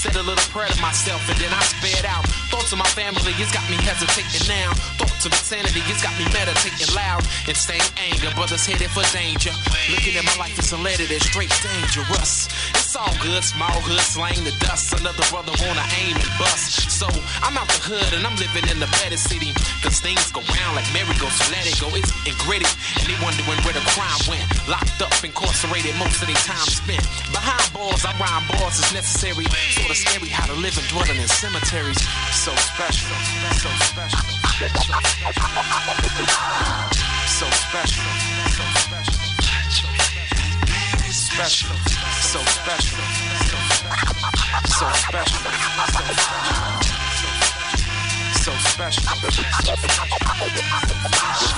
Said a little prayer to myself and then I sped out. Thoughts of my family, it's got me hesitating now. Thoughts of insanity, it's got me meditating loud. Insane anger, brothers headed for danger. Looking at my life, it's a letter that's straight dangerous. It's all good, small hood, slang the dust. Another brother wanna aim and bust. So I'm out the hood and I'm living in the better city. Cause things go round like merry-go, so let it go. It's and gritty. And they wondering where the crime went. Locked up, incarcerated, most of their time spent. Behind bars, I rhyme bars is necessary. Sorta scary how to live and dwelling in cemeteries. So special, so special, so special. So special, so special. Special, so special. So special, so special so special.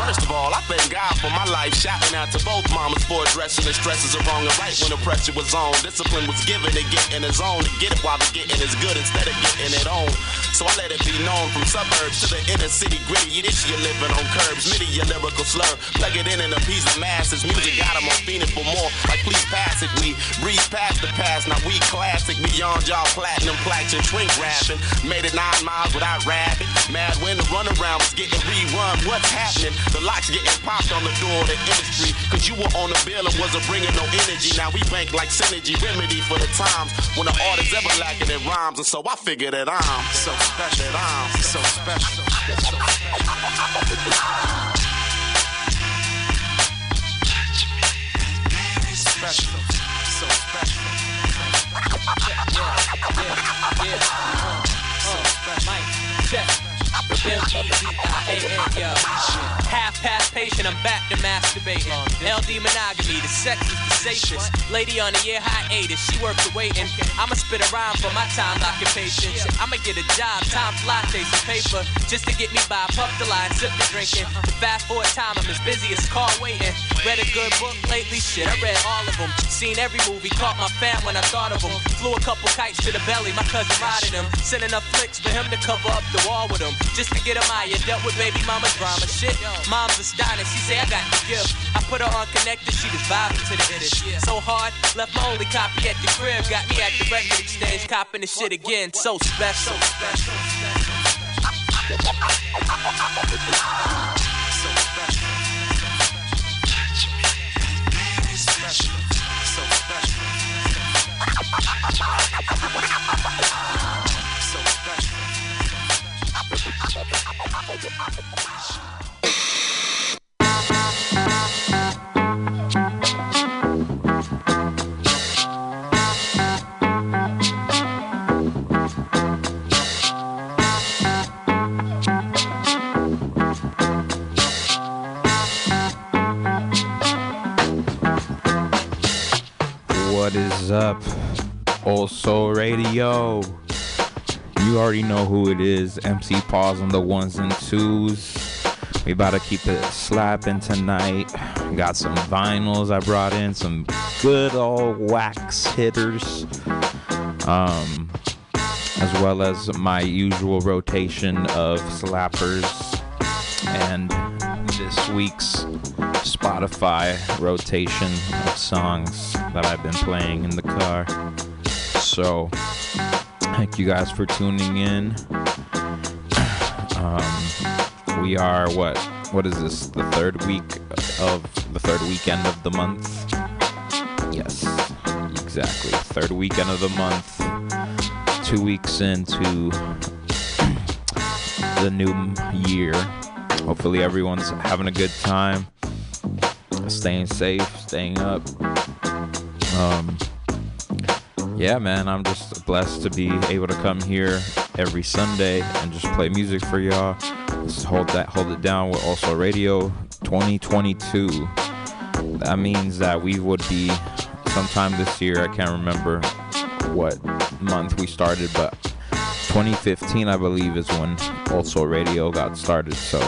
First of all, I thank God for my life. Shouting out to both mamas for addressing the stresses of wrong and right when the pressure was on. Discipline was given to get in his own, to get it while the getting is good instead of getting it on. So I let it be known from suburbs to the inner city gritty. This you living on curbs, your lyrical slur. Plug it in and appease the masses. Music got them on fiending for more. Like please pass it. We breeze past the past. Now we classic beyond y'all platinum plaques and shrink rapping. Made it nine miles without rapping. Mad when the runaround was getting rerun. What's happening? The locks getting popped on the door of the industry. Cause you were on the bill and wasn't bringing no energy. Now we bank like synergy remedy for the times when the artist ever lacking in rhymes. And so I figured that I'm so special. That I'm so special. Special. So special. Yeah, yeah, yeah. Uh, uh, Mike, check. M-E-Z-I-A-N, yo. Half past patient, I'm back to masturbating. LD monogamy, the sex is the safest. Lady on a year hiatus, she worked the waiting. I'ma spit a rhyme for my time occupation. I'ma get a job, time fly, chasing paper. Just to get me by, puff the line, sip the drinking. Uh-huh. Fast forward time, I'm as busy as car waiting. Read a good book lately, shit, I read all of them. Seen every movie, caught my fam when I thought of them. Flew a couple kites to the belly, my cousin riding them. Sending enough flicks for him to cover up the wall with them. Just to get a Maya, dealt with baby mama's drama. Shit, mom's astonished. She say I got the gift. I put her on connected, she was vibing to the it. So hard, left my only copy at the crib. Got me at the record exchange, copping the shit again. So special. So special. So special. What is up? Old Soul Radio. You already know who it is. MC Pause on the ones and twos. We about to keep it slapping tonight. Got some vinyls I brought in, some good old wax hitters. Um, as well as my usual rotation of slappers and this week's Spotify rotation of songs that I've been playing in the car. So, Thank you guys for tuning in. Um, we are what? What is this? The third week of the third weekend of the month. Yes, exactly. Third weekend of the month. Two weeks into the new year. Hopefully, everyone's having a good time, staying safe, staying up. Um, yeah, man, I'm just blessed to be able to come here every Sunday and just play music for y'all. Just hold that, hold it down with Old Soul Radio 2022. That means that we would be sometime this year. I can't remember what month we started, but 2015, I believe, is when Old Soul Radio got started. So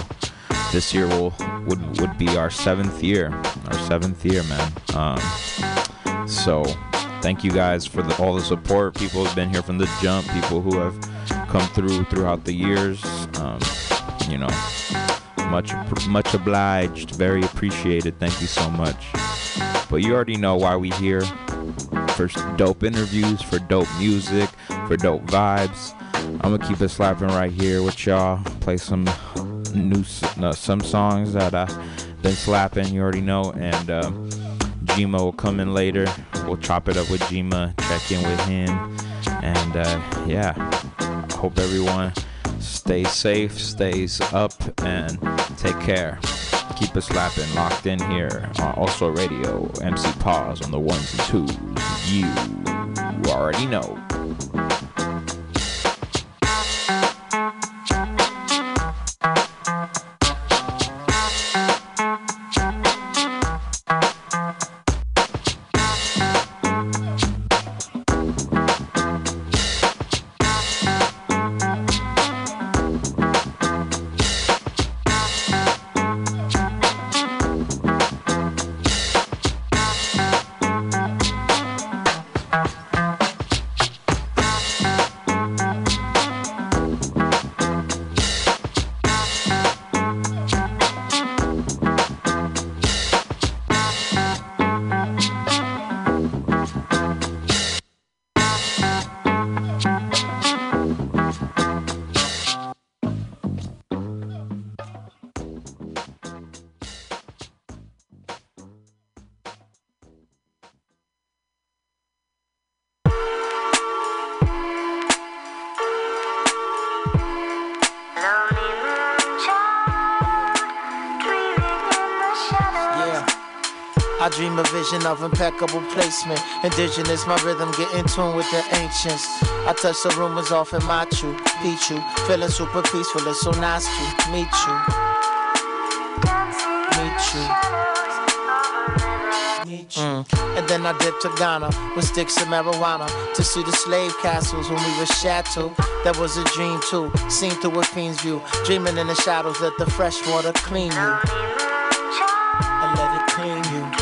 this year will would would be our seventh year, our seventh year, man. Um, so thank you guys for the, all the support. People have been here from the jump. People who have come through throughout the years. Um, you know, much much obliged. Very appreciated. Thank you so much. But you already know why we here. For dope interviews, for dope music, for dope vibes. I'm gonna keep it slapping right here with y'all. Play some new uh, some songs that I've been slapping. You already know, and um, Jima will come in later. We'll chop it up with Jima, check in with him, and uh, yeah. Hope everyone stays safe, stays up, and take care. Keep it slapping, locked in here on Old Soul Radio, MC Pause on the ones and twos. You already know. Vision of impeccable placement. Indigenous, my rhythm get in tune with the ancients. I touch the rumors off in Machu Picchu. Feeling super peaceful, it's so nice to meet you. Meet you. Mm. And then I dipped to Ghana with sticks of marijuana to see the slave castles when we were shattered. That was a dream too, seen through a fiend's view. Dreaming in the shadows, let the fresh water clean you. And let it clean you.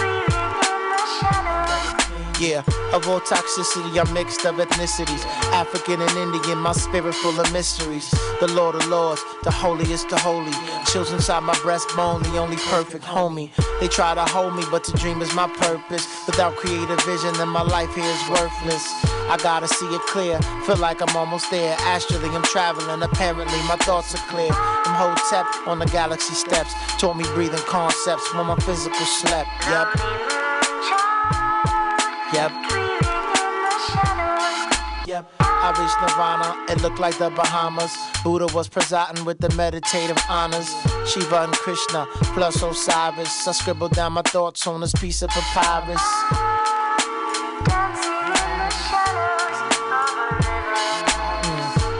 Yeah, of all toxicity, I'm mixed of ethnicities. African and Indian, my spirit full of mysteries. The Lord of Lords, the holiest the holy. Chills inside my breastbone, the only perfect homie. They try to hold me, but to dream is my purpose. Without creative vision, then my life here is worthless. I gotta see it clear, feel like I'm almost there. Astrally, I'm traveling, apparently my thoughts are clear. I'm Hotep on the galaxy steps, taught me breathing concepts when my physical slept. Yep. Yep. Yep. I reached Nirvana, it looked like the Bahamas. Buddha was presiding with the meditative honors. Shiva and Krishna, plus Osiris. I scribbled down my thoughts on this piece of papyrus.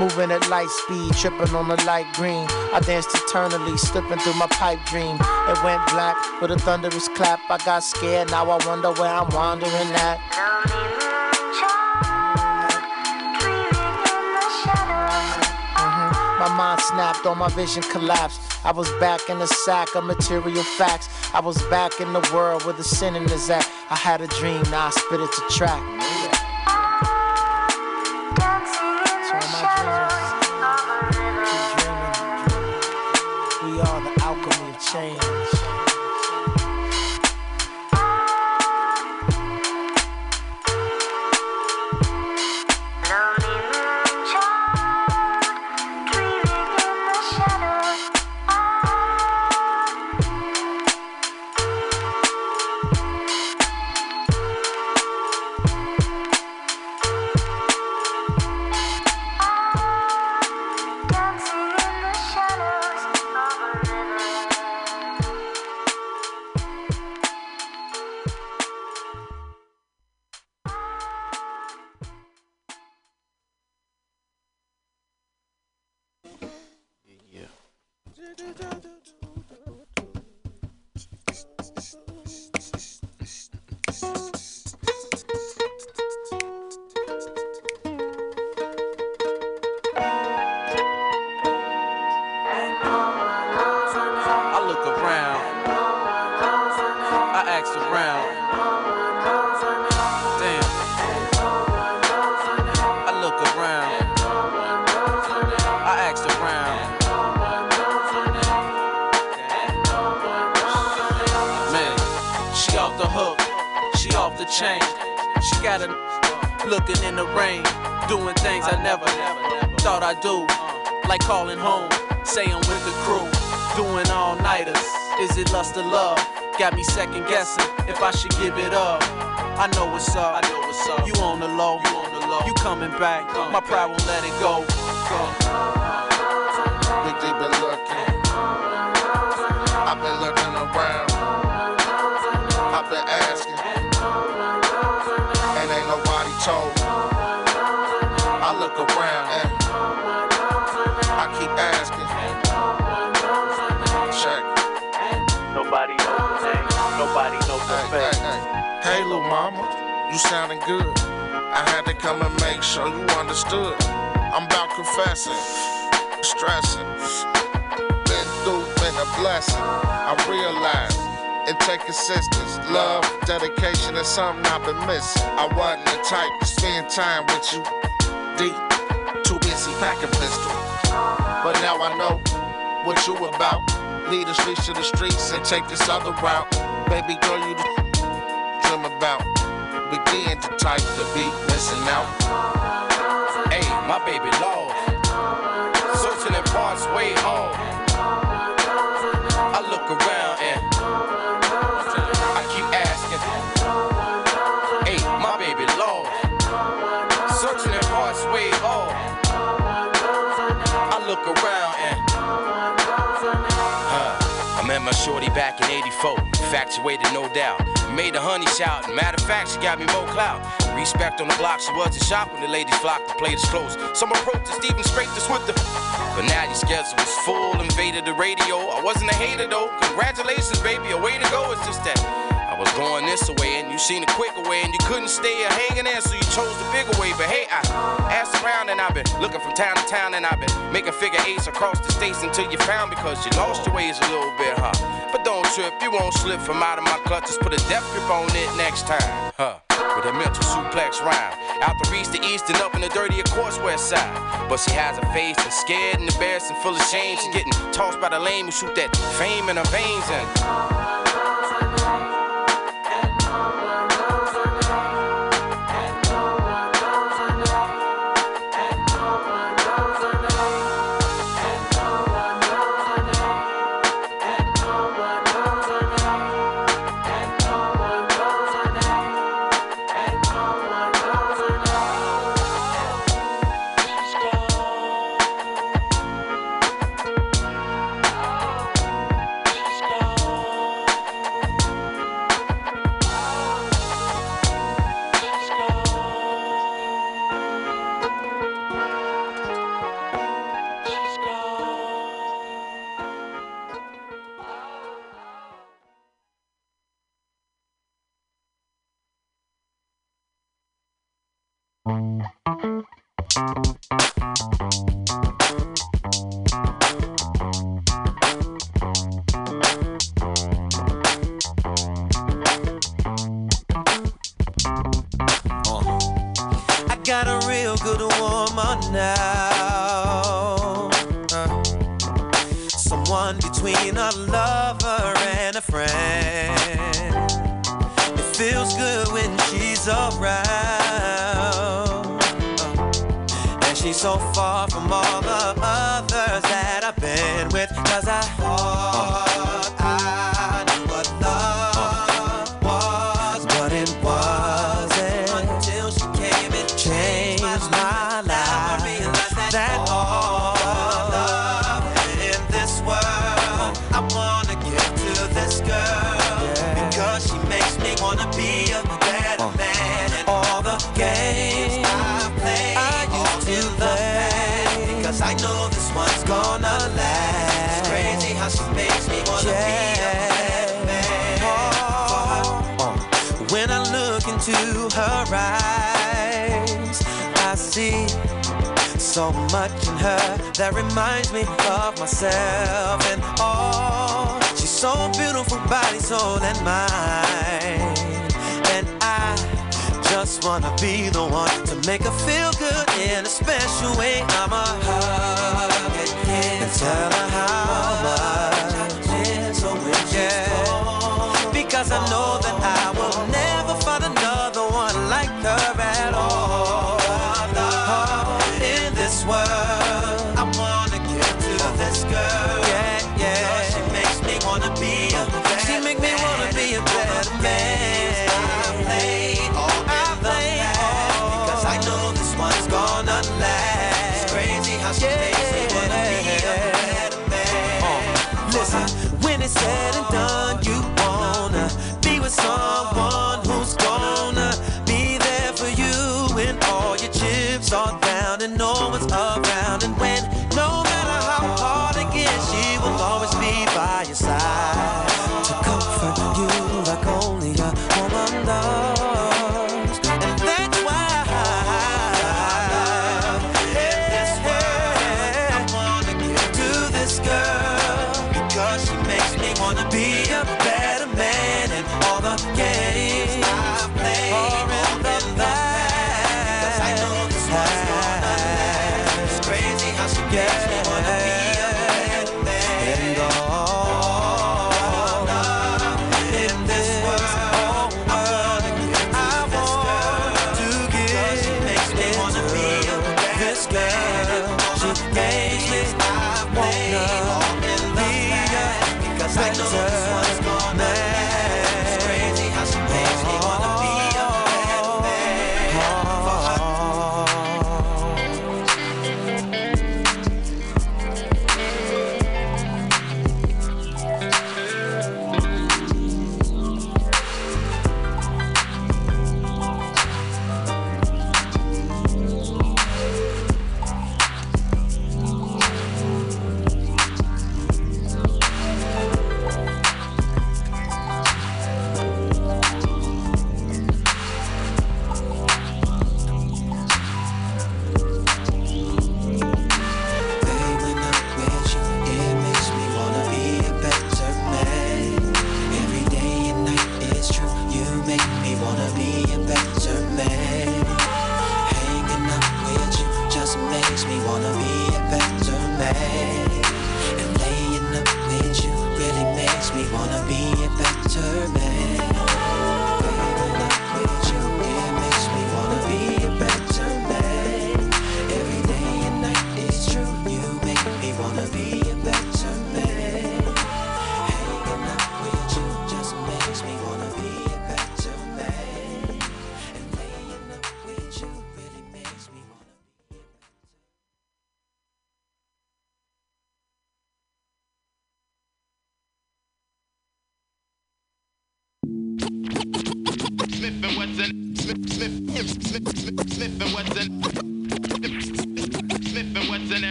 Moving at light speed, tripping on the light green. I danced eternally, slipping through my pipe dream. It went black with a thunderous clap. I got scared, now I wonder where I'm wandering at. Mm-hmm. My mind snapped, all my vision collapsed. I was back in the sack of material facts. I was back in the world where the sinning is at. I had a dream, now I spit it to track. Nobody knows the Hey, hey, hey. Hey, little mama, you sounding good. I had to come and make sure you understood. I'm about confessing, stressing. Been through, been a blessing. I realize it take assistance, love, dedication is something I've been missing. I wasn't the type to spend time with you deep, too busy packing pistol. But now I know what you about. Lead the streets to the streets and take this other route. Baby girl, you dream about. Begin to type the beat, missing out. Hey, my baby love. Searching in parts way off. I look around and I keep asking. Hey, my baby love. Searching in parts way off. I look around and huh. I met my shorty back in 84. Infatuated, no doubt. Made the honey shout. Matter of fact, she got me more clout. Respect on the block, she wasn't shop when the ladies flocked to play this close. Some approached even scraped us with the. But now your schedule was full, invaded the radio. I wasn't a hater though. Congratulations, baby, a way to go. It's just that was going this way and you seen a quicker way and you couldn't stay a hanging there, so you chose the bigger way. But hey, I asked around and I've been looking from town to town and I've been making figure eights across the states until you found because you lost your ways a little bit, huh? But don't trip, you won't slip from out of my clutches. Put a death grip on it next time, huh? With a mental suplex rhyme. Out the east to east and up in the dirty, of course, west side. But she has a face that's scared and embarrassed and full of shame. She's getting tossed by the lame who shoot that fame in her veins and. I Into her eyes, I see so much in her that reminds me of myself and all. She's so beautiful, body, soul, and mind. And I just wanna be the one to make her feel good in a special way. I'ma hug and tell her how much. Yeah, because I know that I will never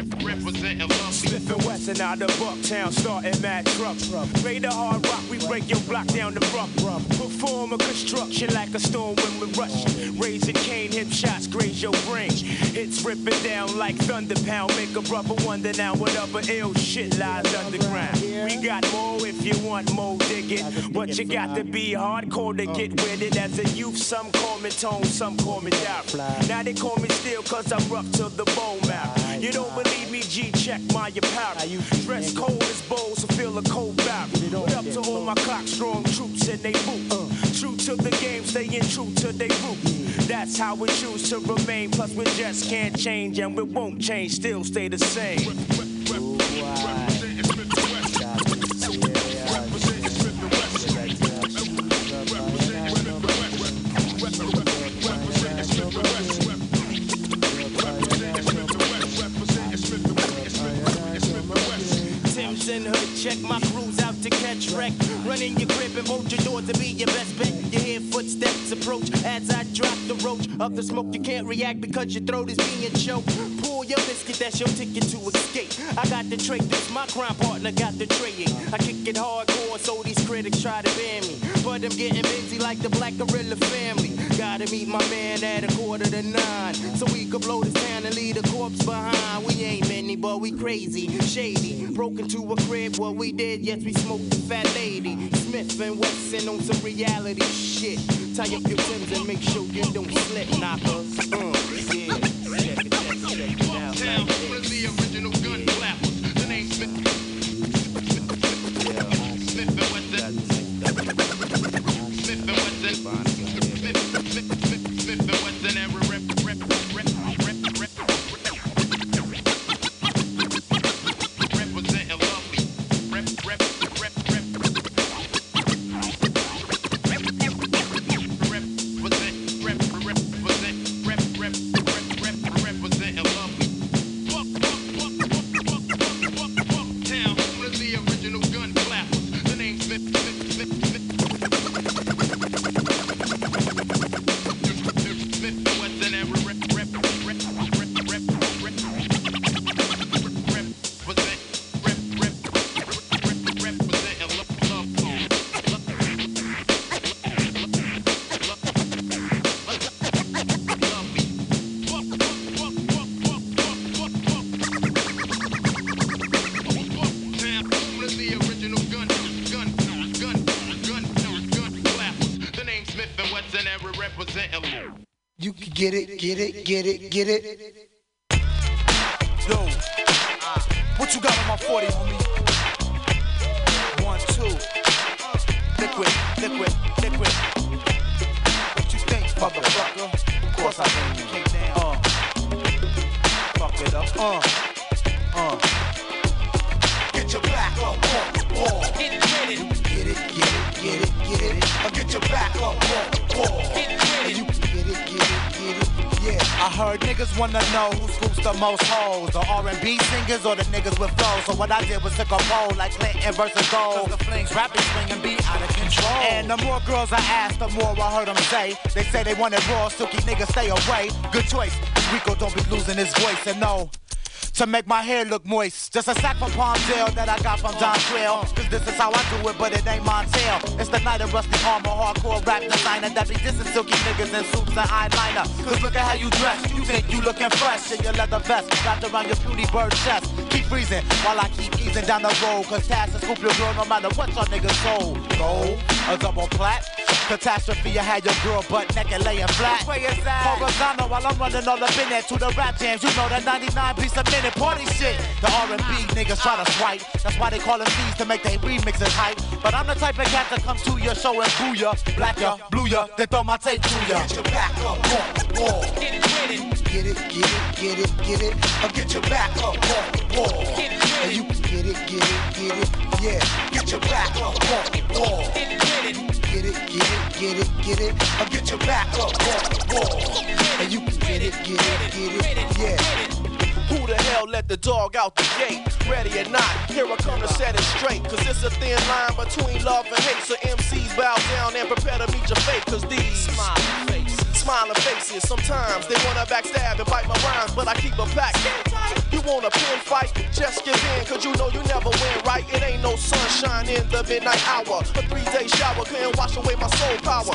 rep, representing love. Smith and Wesson out of Bucktown, starting mad truck. The hard rock, we break your block down the rough. Perform a construction like a storm when we rush. Raising cane, hip shots, graze your brain. Hits ripping down like thunder pound. Make a brother wonder now what other ill shit lies underground. We got more if you want more digging. But you got to be hardcore to get with it. As a youth, some call me tone, some call me doubt. Now they call me still cause I'm rough to the bone mouth. You don't believe me, G, check my apparel. Dress cold as bowls, so feel a cold barrel. What up to all my cock strong troops and they boot. True to the game, staying true to they roots. That's how we choose to remain. Plus, we just can't change and we won't change, still stay the same. Run in your crib and bolt your door to be your best bet. You hear footsteps approach as I drop the roach of the smoke. You can't react because your throat is being choked. Pull your biscuit, that's your ticket to escape. I got the trait, this my crime partner got the trading. I kick it hardcore, so these critics try to ban me. But I'm getting busy like the Black Guerrilla family. Got Gotta meet my man at a quarter to nine. So we could blow this town and leave the corpse behind. We ain't many, but we crazy, shady. Broke into a crib, what we did, yes, we smoked the fat lady. Smith and Wesson on some reality shit. Tie up your Timbs and make sure you don't slip, knockers. Uh, Smith and Wesson and You can get it, poll like Clinton versus Gold. The flings rapping swing and be out of control. And the more girls I ask, the more I heard them say. They say they wanted raw, silky niggas stay away. Good choice. Rico don't be losing his voice and no. To make my hair look moist. Just a sack from Palmdale that I got from Don Trail. Cause this is how I do it, but it ain't my Montel. It's the night of rusty armor, hardcore rap designer that be dissing silky niggas in suits and eyeliner. Cause look at how you dress. You think you looking fresh in your leather vest wrapped around your puny bird chest. Keep freezing while I keep easing down the road. Cause Taz will scoop your girl no matter what your niggas sold. Gold, a double plat. Catastrophe, I had your girl butt naked laying flat. Horizontal while I'm running all up in there to the rap jams. You know that 99 piece a minute party shit. The R&B niggas try to swipe. That's why they call them C's to make their remixes hype. But I'm the type of cat that come to your show and boo ya. Black ya, blue ya, then throw my tape to ya. Get your back up the. Get it, get it, Get it, get it, get it, get it. Or get your back up on the wall. And you can get it, get it, get it. Yeah. Get your back up on the wall. get it, get it. Get it, get it, get it, get it. Or get your back up on the wall. And you can get it, get it, get it. Yeah. Who the hell let the dog out the gate? Ready or not, here I come to set it straight. Cause it's a thin line between love and hate. So MCs bow down and prepare to meet your fate. Cause these smiling faces, smiling faces. Sometimes they wanna backstab and bite my rhymes, but I keep a pack. You want a pin fight? Just give in, cause you know you never win, right? It ain't no sunshine in the midnight hour. A three day shower couldn't wash away my soul power.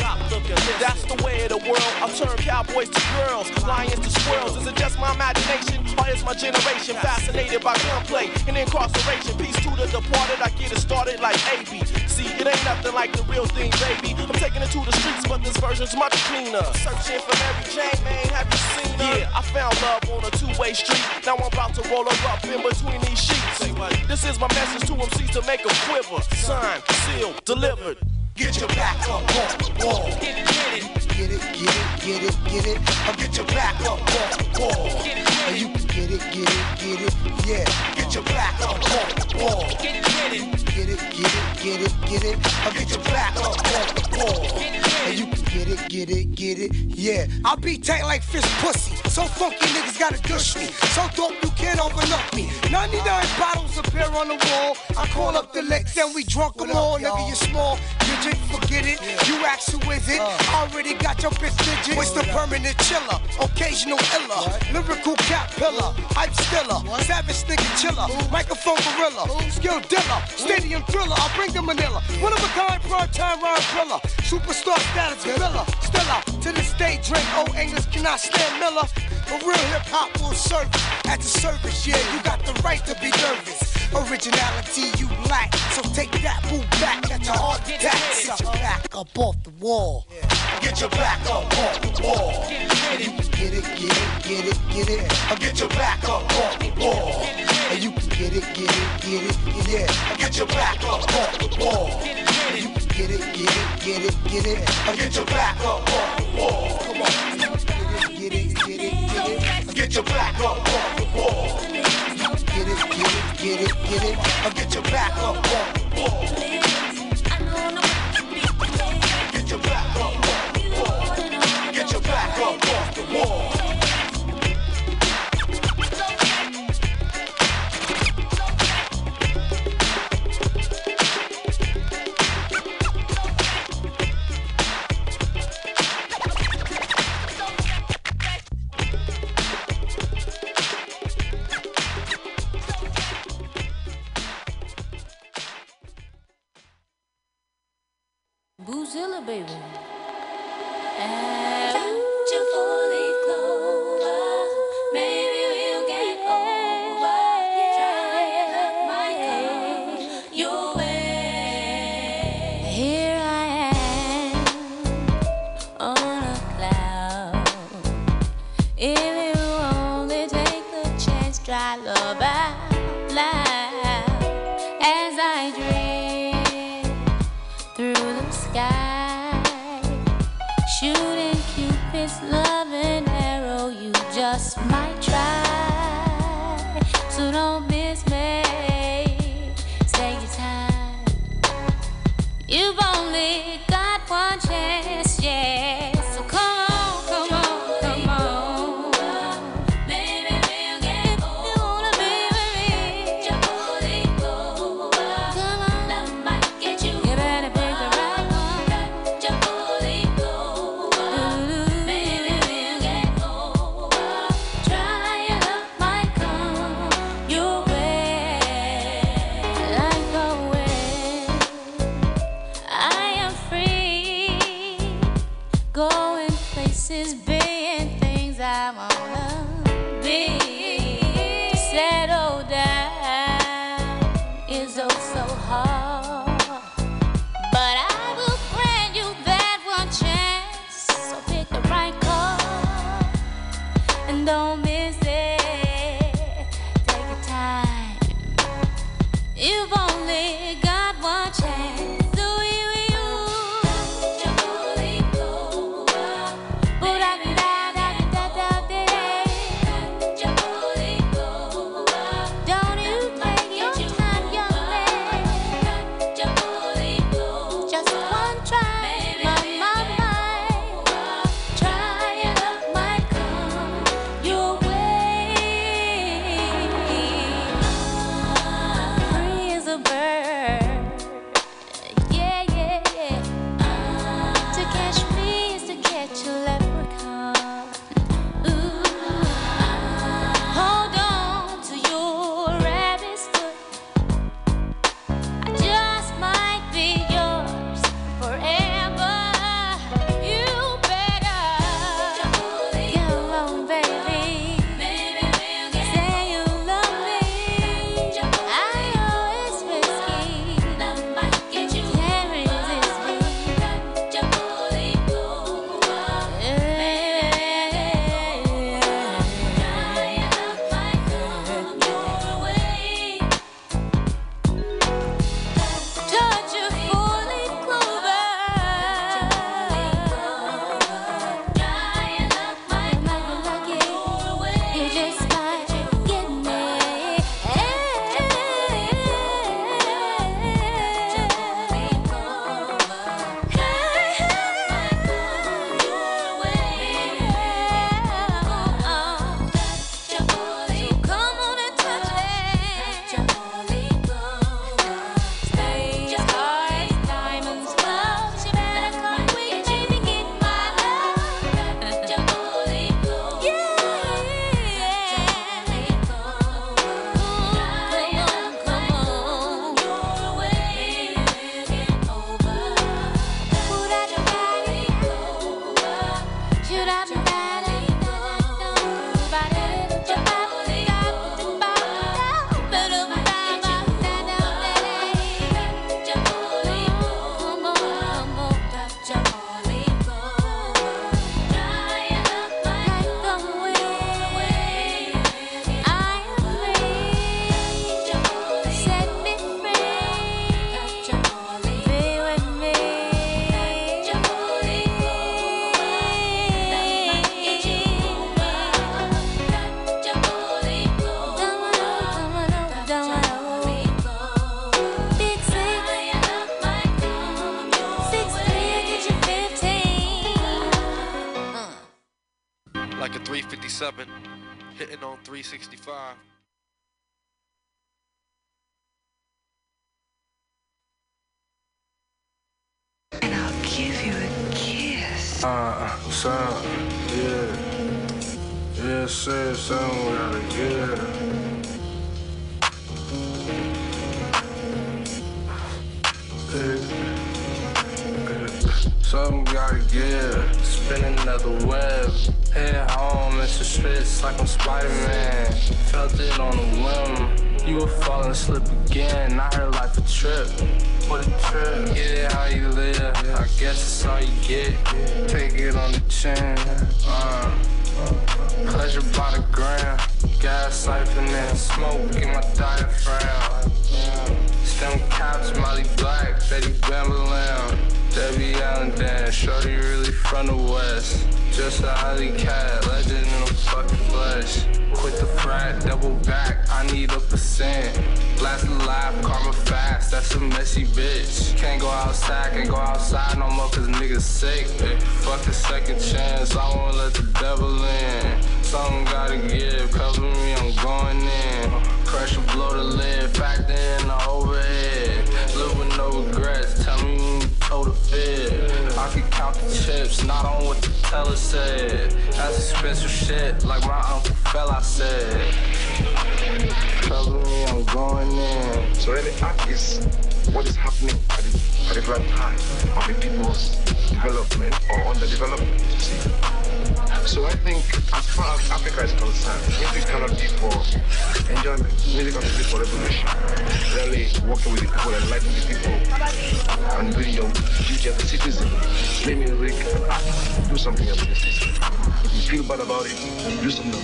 That's the way of the world. I've turned cowboys to girls, lions to squirrels. Is it just my imagination? Or is my generation fascinated by gunplay and incarceration? Peace to the departed, I get it started like AB. See, it ain't nothing like the real thing, baby. I'm taking it to the streets, but this version's much cleaner. Searching for Mary Jane, man, have you seen her? Yeah, I found love on a two-way street. Now I'm about to roll her up in between these sheets. This is my message to MCs to make them quiver. Signed, sealed, delivered. Get your back up on the wall. Get it, get it, Get it, get it, get it, get it. Or get your back up on the wall. get it, get And it, you can get it, get it, get it. Yeah. Get your back up on the wall. get it, get it, Get it, get it, get it, get it. Or get your back up on the wall. get it, get And you can get it, get it, get it. Yeah. I beat tight like fish pussy. So funky niggas gotta dush me. So dope you can't overlook me. 99 bottles appear on the wall. I call up the licks, then we drunk them all. Nigga, you small. You drink, forget it. You ask who is it? Uh. Already got your bitch digits. What's the permanent chiller? Occasional iller. Lyrical cat pillar. Hype stiller. Savage nigga chiller. Microphone gorilla. Skill diller. Stadium thriller. I bring the Manila. One of a kind, prime time rhyme thriller. Superstar status gorilla. Stella to this day drink old English cannot stand Miller. But real hip hop will serve at the service. Yeah, you got the right to be nervous. Originality you lack, so take that move back. That's a hard attack. Get your back up off the wall. Get your back up off the wall. Get it, get it, get it, get it. Or get your back up off the wall. And you can get it, get it, get it, get it. Or get your back up off the wall. And you can get it, get it, get it, get it. Or get your back up off the wall. Come on. Get it, get it, get it, get it. Get your back up off the wall. Get it, get it, get it, get it. Or get your back up off the wall. Get your back up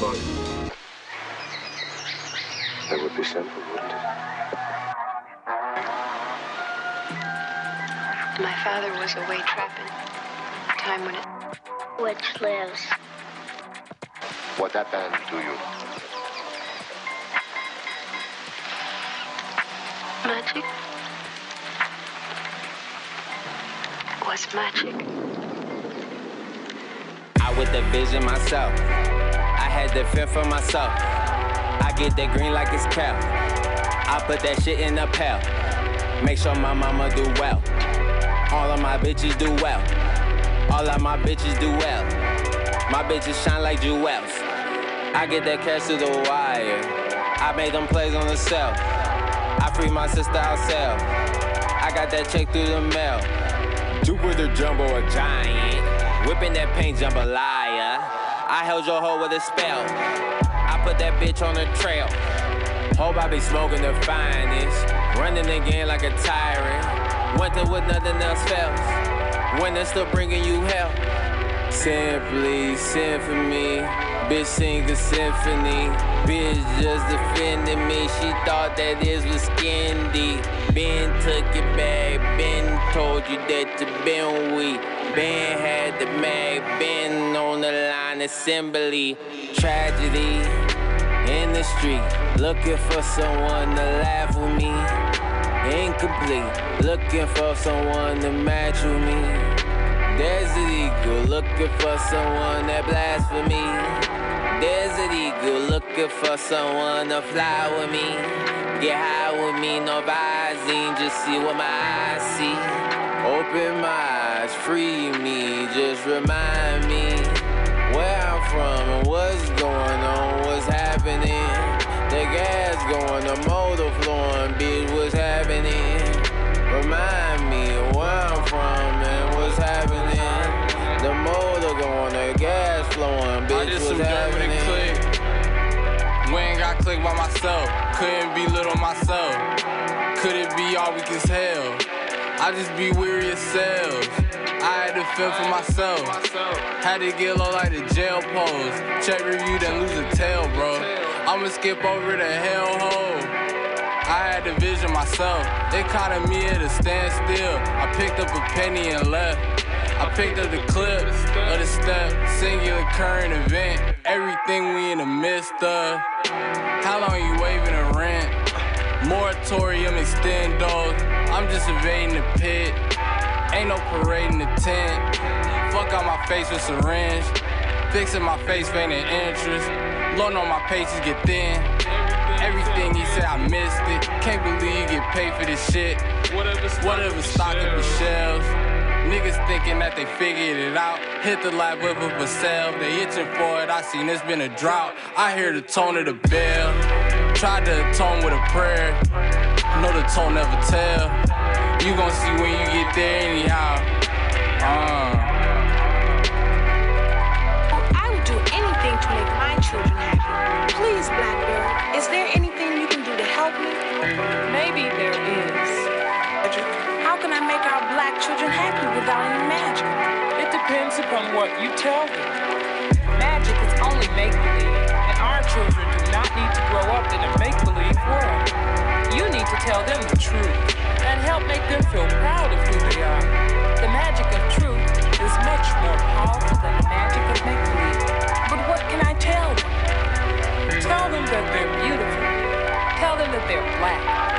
do something about it. That would be simple, wouldn't it? My father was away trapping. A time when it. Which lives. What happened to you? Magic. Was magic. I with the vision myself. I had to fend for myself. I get that green like it's cow. I put that shit in a pail. Make sure my mama do well. All of my bitches do well. All of my bitches do well. My bitches shine like jewels. I get that cash to the wire. I made them plays on the cell. I free my sister outsell. I got that check through the mail. Jupiter Jumbo a giant. Whipping that paint jambalaya. I held your hoe with a spell. I put that bitch on the trail. Hope I be smoking the finest. Running again like a tyrant. Winter with nothing else fails. Winter still bringing you hell. Simply symphony. Bitch sing a symphony. Bitch just defended me. She thought that this was skindy. Ben took it back. Ben told you that you been weak. Ben had the mag. Ben on the line assembly. Tragedy in the street. Looking for someone to laugh with me. Incomplete. Looking for someone to match with me. Desert Eagle, looking for someone that blasphemy. Desert Eagle, looking for someone to fly with me. Get high with me, no visine, just see what my eyes see. Open my eyes, free me, just remind me where I'm from and what's going on, what's happening. The gas going, the motor flowing, bitch, what's happening? Remind me where I'm from and what's happening. The motor going, the gas flowing, bitch, what's happening? with a click. We ain't got click by myself. Couldn't be little myself. Could it be all weak as hell? I just be weary of selves. I had to fend for myself. Had to get low like the jail pose. Check review, then lose a tail, bro. I'ma skip over the hellhole. I had to vision myself. It caught me at a standstill. I picked up a penny and left. I picked up the clip of the step, singular current event. Everything we in the midst of. How long you waving? Moratorium extend those. I'm just evading the pit. Ain't no parade in the tent. Fuck out my face with syringe. Fixing my face, feigning interest. Lord, on my pages get thin. Everything he said, I missed it. Can't believe you get paid for this shit. Whatever stock up the shelves. Niggas thinking that they figured it out. Hit the lab with a sale. They itching for it. I seen it's been a drought. I hear the tone of the bell. Tried to atone with a prayer. Know the tone never tell. You gon' see when you get there anyhow. Uh. I would do anything to make my children happy. Please, Blackbird, is there anything you can do to help me? Maybe there is. How can I make our black children happy without any magic? It depends upon what you tell them. Magic is only make believe, and our children grow up in a make believe world. You need to tell them the truth and help make them feel proud of who they are. The magic of truth is much more powerful than the magic of make believe. But what can I tell them? Tell them that they're beautiful. Tell them that they're black.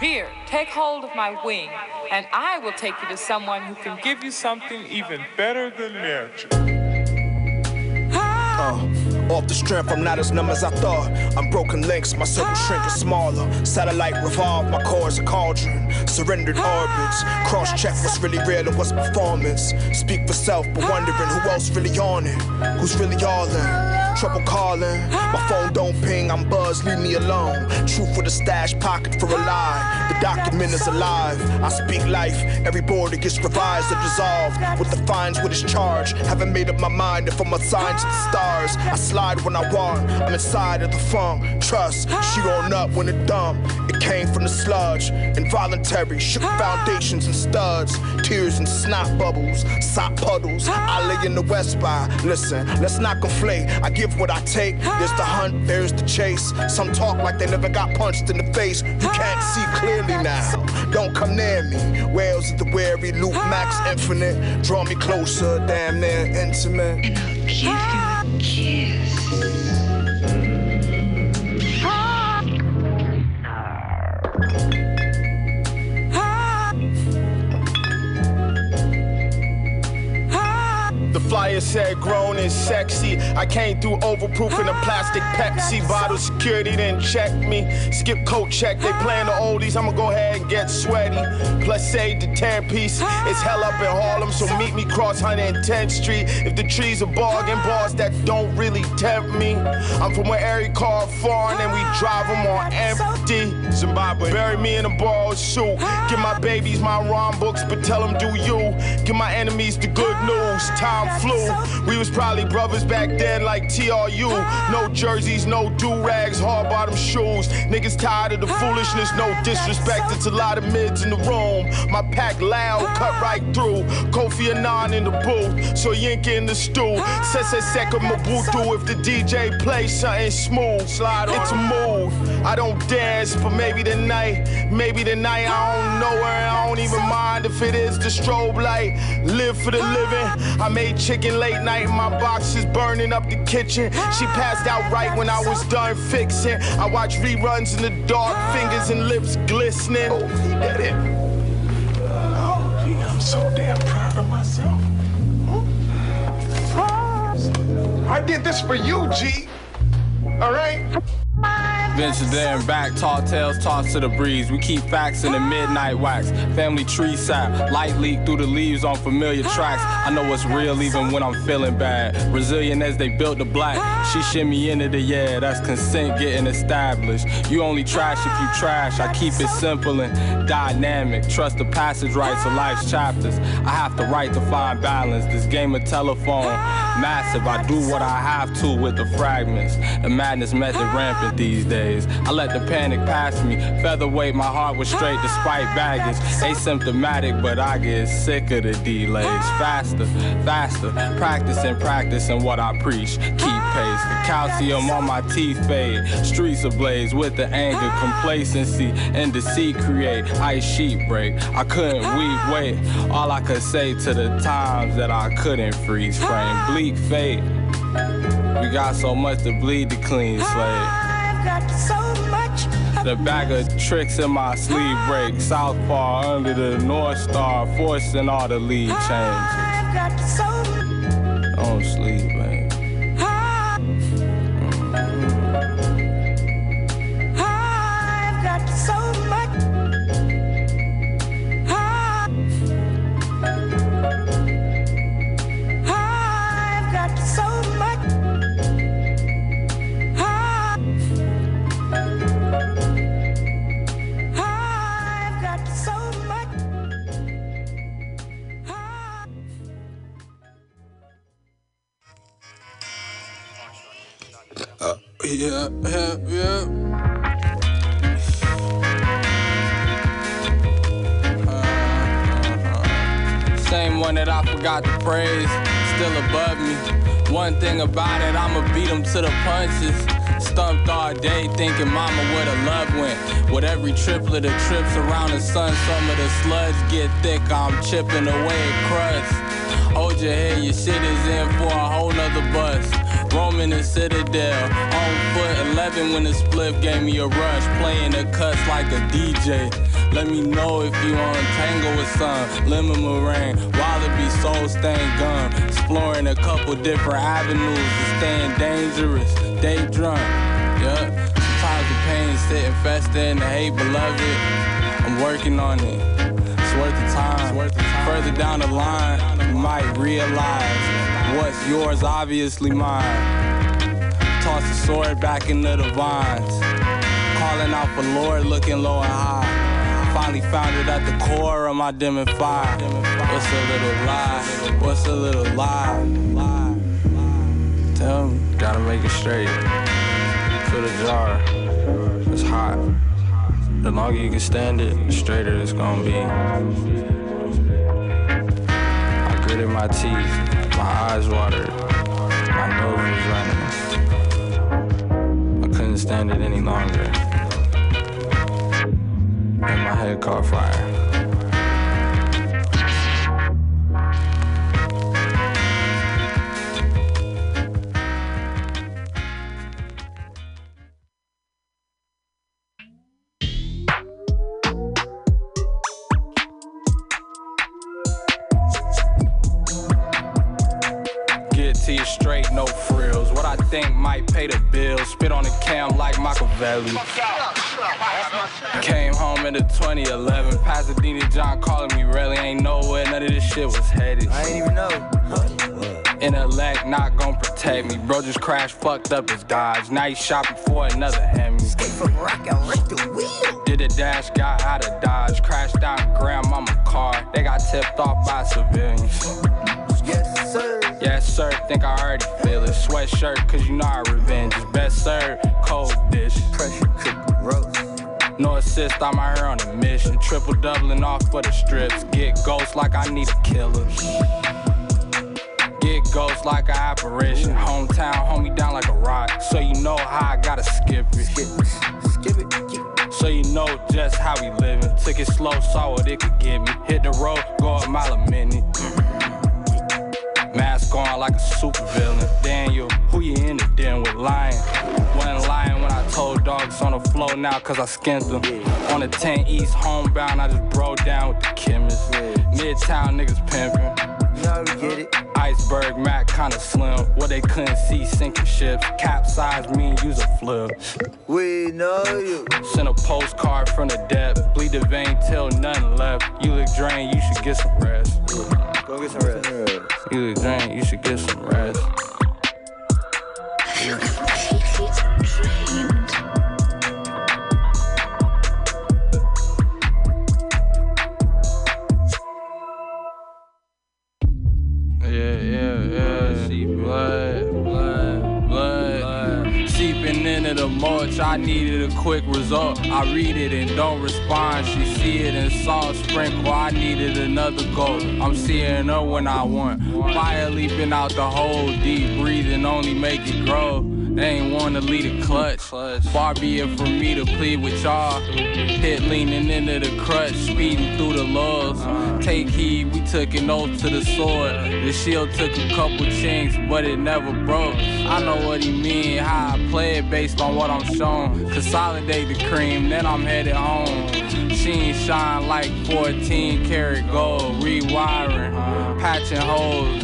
Here, take hold of my wing, and I will take you to someone who can give you something even better than magic. Uh, off the strength, I'm not as numb as I thought. I'm broken links, my circle shrinking smaller. Satellite revolve, my core is a cauldron. Surrendered orbits, cross check what's really real and what's performance. Speak for self, but wondering who else really on it. Who's really all in? Trouble calling, my phone don't ping, I'm buzzed, leave me alone. Truth with a stash pocket for a lie. The document is alive. I speak life, every border gets revised or dissolved. What defines what is charged? Haven't made up my mind if I'm assigned to the stars. I slide when I want, I'm inside of the funk. Trust, she on up when it dump. It came from the sludge, involuntary, shook foundations and studs. Tears and snot bubbles, sop puddles. I lay in the west by. Listen, let's not conflate. I give what I take. There's the hunt, there's the chase. Some talk like they never got punched in the face. You can't see clearly now. Don't come near me. Whales of the wary, loop max infinite. Draw me closer, damn near intimate. And I'll give you a kiss. Flyer said grown and sexy. I came through overproofing a plastic Pepsi bottle. Security didn't check me. Skip coat check. They playing the oldies. I'ma go ahead and get sweaty. Plus say the 10 piece. It's hell up in Harlem, so meet me cross 110th Street. If the trees are bargain bars that don't really tempt me. I'm from where every car foreign and we drive them on empty. Zimbabwe. Bury me in a borrowed suit. Give my babies my rhyme books, but tell them do you. Give my enemies the good news. Time We was probably brothers back then like TRU. No jerseys, no do-rags, hard bottom shoes. Niggas tired of the foolishness, no disrespect. It's a lot of mids in the room. My pack loud, cut right through. Kofi Annan in the booth, so Yinka in the stool. Sese Seko Mobutu if the DJ plays something smooth. Slide it's a move. I don't dance, but maybe tonight, maybe tonight I don't know her. I don't even mind if it is the strobe light. Live for the living. I made chicken late night, my box is burning up the kitchen. She passed out right when I was done fixing. I watch reruns in the dark, fingers and lips glistening. Oh, it. Oh, gee, I'm so damn proud of myself. I did this for you, G. All right? Venture there and back, tall tales tossed to the breeze. We keep facts in the midnight wax. Family tree sap, light leak through the leaves on familiar tracks. I know what's real even when I'm feeling bad. Resilient as they built the black. She shimmy into the yeah, that's consent getting established. You only trash if you trash. I keep it simple and dynamic. Trust the passage rights of life's chapters. I have to write to find balance. This game of telephone, massive. I do what I have to with the fragments. The madness method rampant these days. I let the panic pass me. Featherweight, my heart was straight despite baggage. Asymptomatic, but I get sick of the delays. Faster, faster. Practicing, practicing what I preach. Keep pace. The calcium on my teeth fade. Streets ablaze with the anger, complacency, and deceit create. Ice sheet break. I couldn't weep, wait. All I could say to the times that I couldn't freeze frame. Bleak fate. We got so much to bleed to clean slate. I've got so much The bag of tricks in my sleeve break. Southpaw under the North Star, forcing all the lead change. Don't sleep, To praise, still above me. One thing about it, I'ma beat him to the punches. Stumped all day thinking mama where the love went. With every triplet of trips around the sun, some of the sludge get thick. I'm chipping away at crust. Hold your head, your shit is in for a whole nother bus. Roaming the Citadel, on foot 11 when the spliff gave me a rush. Playing the cuts like a DJ. Let me know if you on tango with some lemon meringue, wallaby soul stained gum. Exploring a couple different avenues to staying dangerous. Day drunk, yeah. Sometimes the pain sitting fester in the hate, beloved. I'm working on it. It's worth the time. Further down the line, you might realize what's yours, obviously mine. Toss the sword back into the vines. Calling out for Lord, looking low and high. Finally found it at the core of my dim and fire. What's a little lie? What's a little lie? Tell me, gotta make it straight. Fill the jar. It's hot. The longer you can stand it, the straighter it's gonna be. I gritted my teeth, my eyes watered, my nose was running. I couldn't stand it any longer. And my head caught fire. Straight, no frills. What I think might pay the bills. Spit on the cam like Machiavelli. Came home in the 2011. Pasadena John calling me really ain't nowhere. None of this shit was headed. I ain't even know. Intellect not gon' protect me. Bro just crashed, fucked up his Dodge. Now he shopping for another Hemi. Did a dash, got out of Dodge. Crashed out grandmama car. They got tipped off by civilians. Yes, sir. Yes, sir. Think I already feel it. Sweatshirt, cause you know our revenge is best served. Cold dish. Pressure cooker roast. No assist, I'm out here on a mission. Triple doubling off for the strips. Get ghost like I need a killer. Get ghost like an apparition. Hometown, hold me down like a rock. So you know how I gotta skip it. Skip it. So you know just how we living. Took it slow, saw what it could give me. Hit the road, go a mile a minute. Mask on like a super villain. Daniel, who you in the den with lying? Wasn't lying when I told dogs on the floor now cause I skinned them. On the 10 East homebound, I just bro down with the chemist. Midtown niggas pimping. Now we get it. Iceberg Mac kinda slim. What they couldn't see sinking ships. Capsize me and use a flip. We know you. Send a postcard from the depth. Bleed the vein till nothing left. You look drained, you should get some rest. Go get some rest. You look drained, you should get some rest. Needed a quick result. I read it and don't respond. She see it and salt sprinkle. I needed another goal. I'm seeing her when I want. Fire leaping out the hole, deep breathing only make it grow. They ain't wanna lead a clutch. Far be it from me to plead with y'all. Hit leaning into the crutch, speeding through the laws. Take heed, we took an oath to the sword. The shield took a couple chinks, but it never broke. I know what he mean, how I play play it based on what I'm shown. Consolidate the cream, then I'm headed home. Sheen shine like 14 karat gold. Rewiring, patching holes.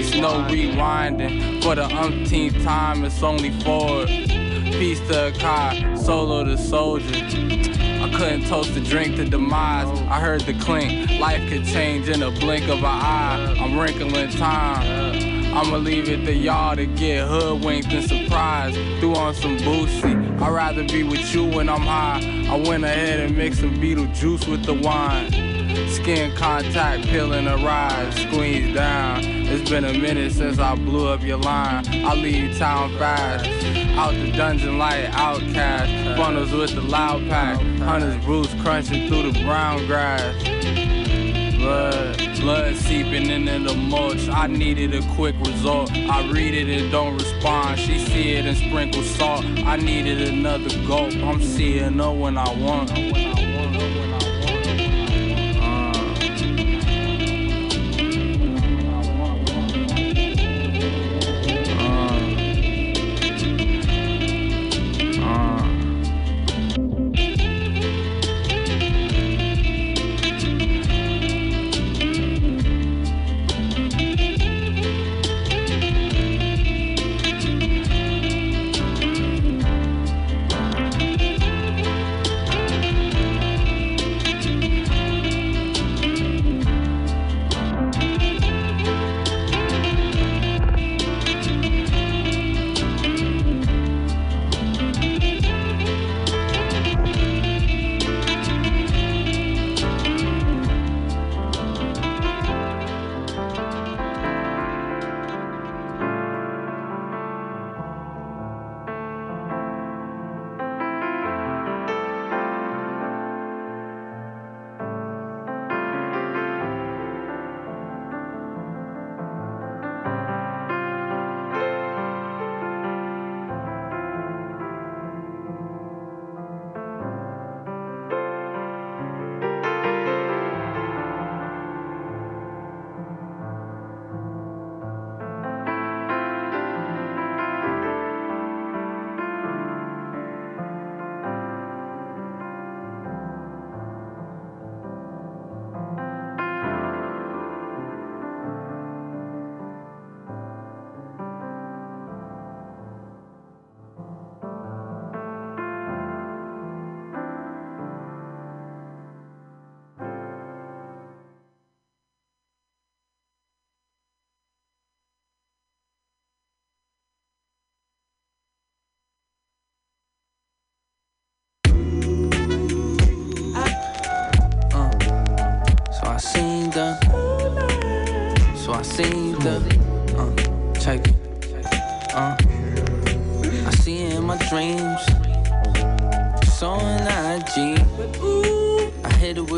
It's no rewinding. For the umpteenth time, it's only forward. Peace to Kai, solo to soldier. I couldn't toast the drink to demise. I heard the clink. Life could change in a blink of an eye. I'm wrinkling time. I'ma leave it to y'all to get hoodwinked and surprised. Threw on some boosie. I'd rather be with you when I'm high. I went ahead and mixed some beetle juice with the wine. Skin contact, peeling a rise, squeeze down. It's been a minute since I blew up your line. I leave town fast, out the dungeon like outcast. Bundles with the loud pack, hunters Bruce crunching through the brown grass. Blood, blood seeping into the mulch. I needed a quick result. I read it and don't respond. She see it and sprinkle salt. I needed another gulp. I'm seeing her when I want.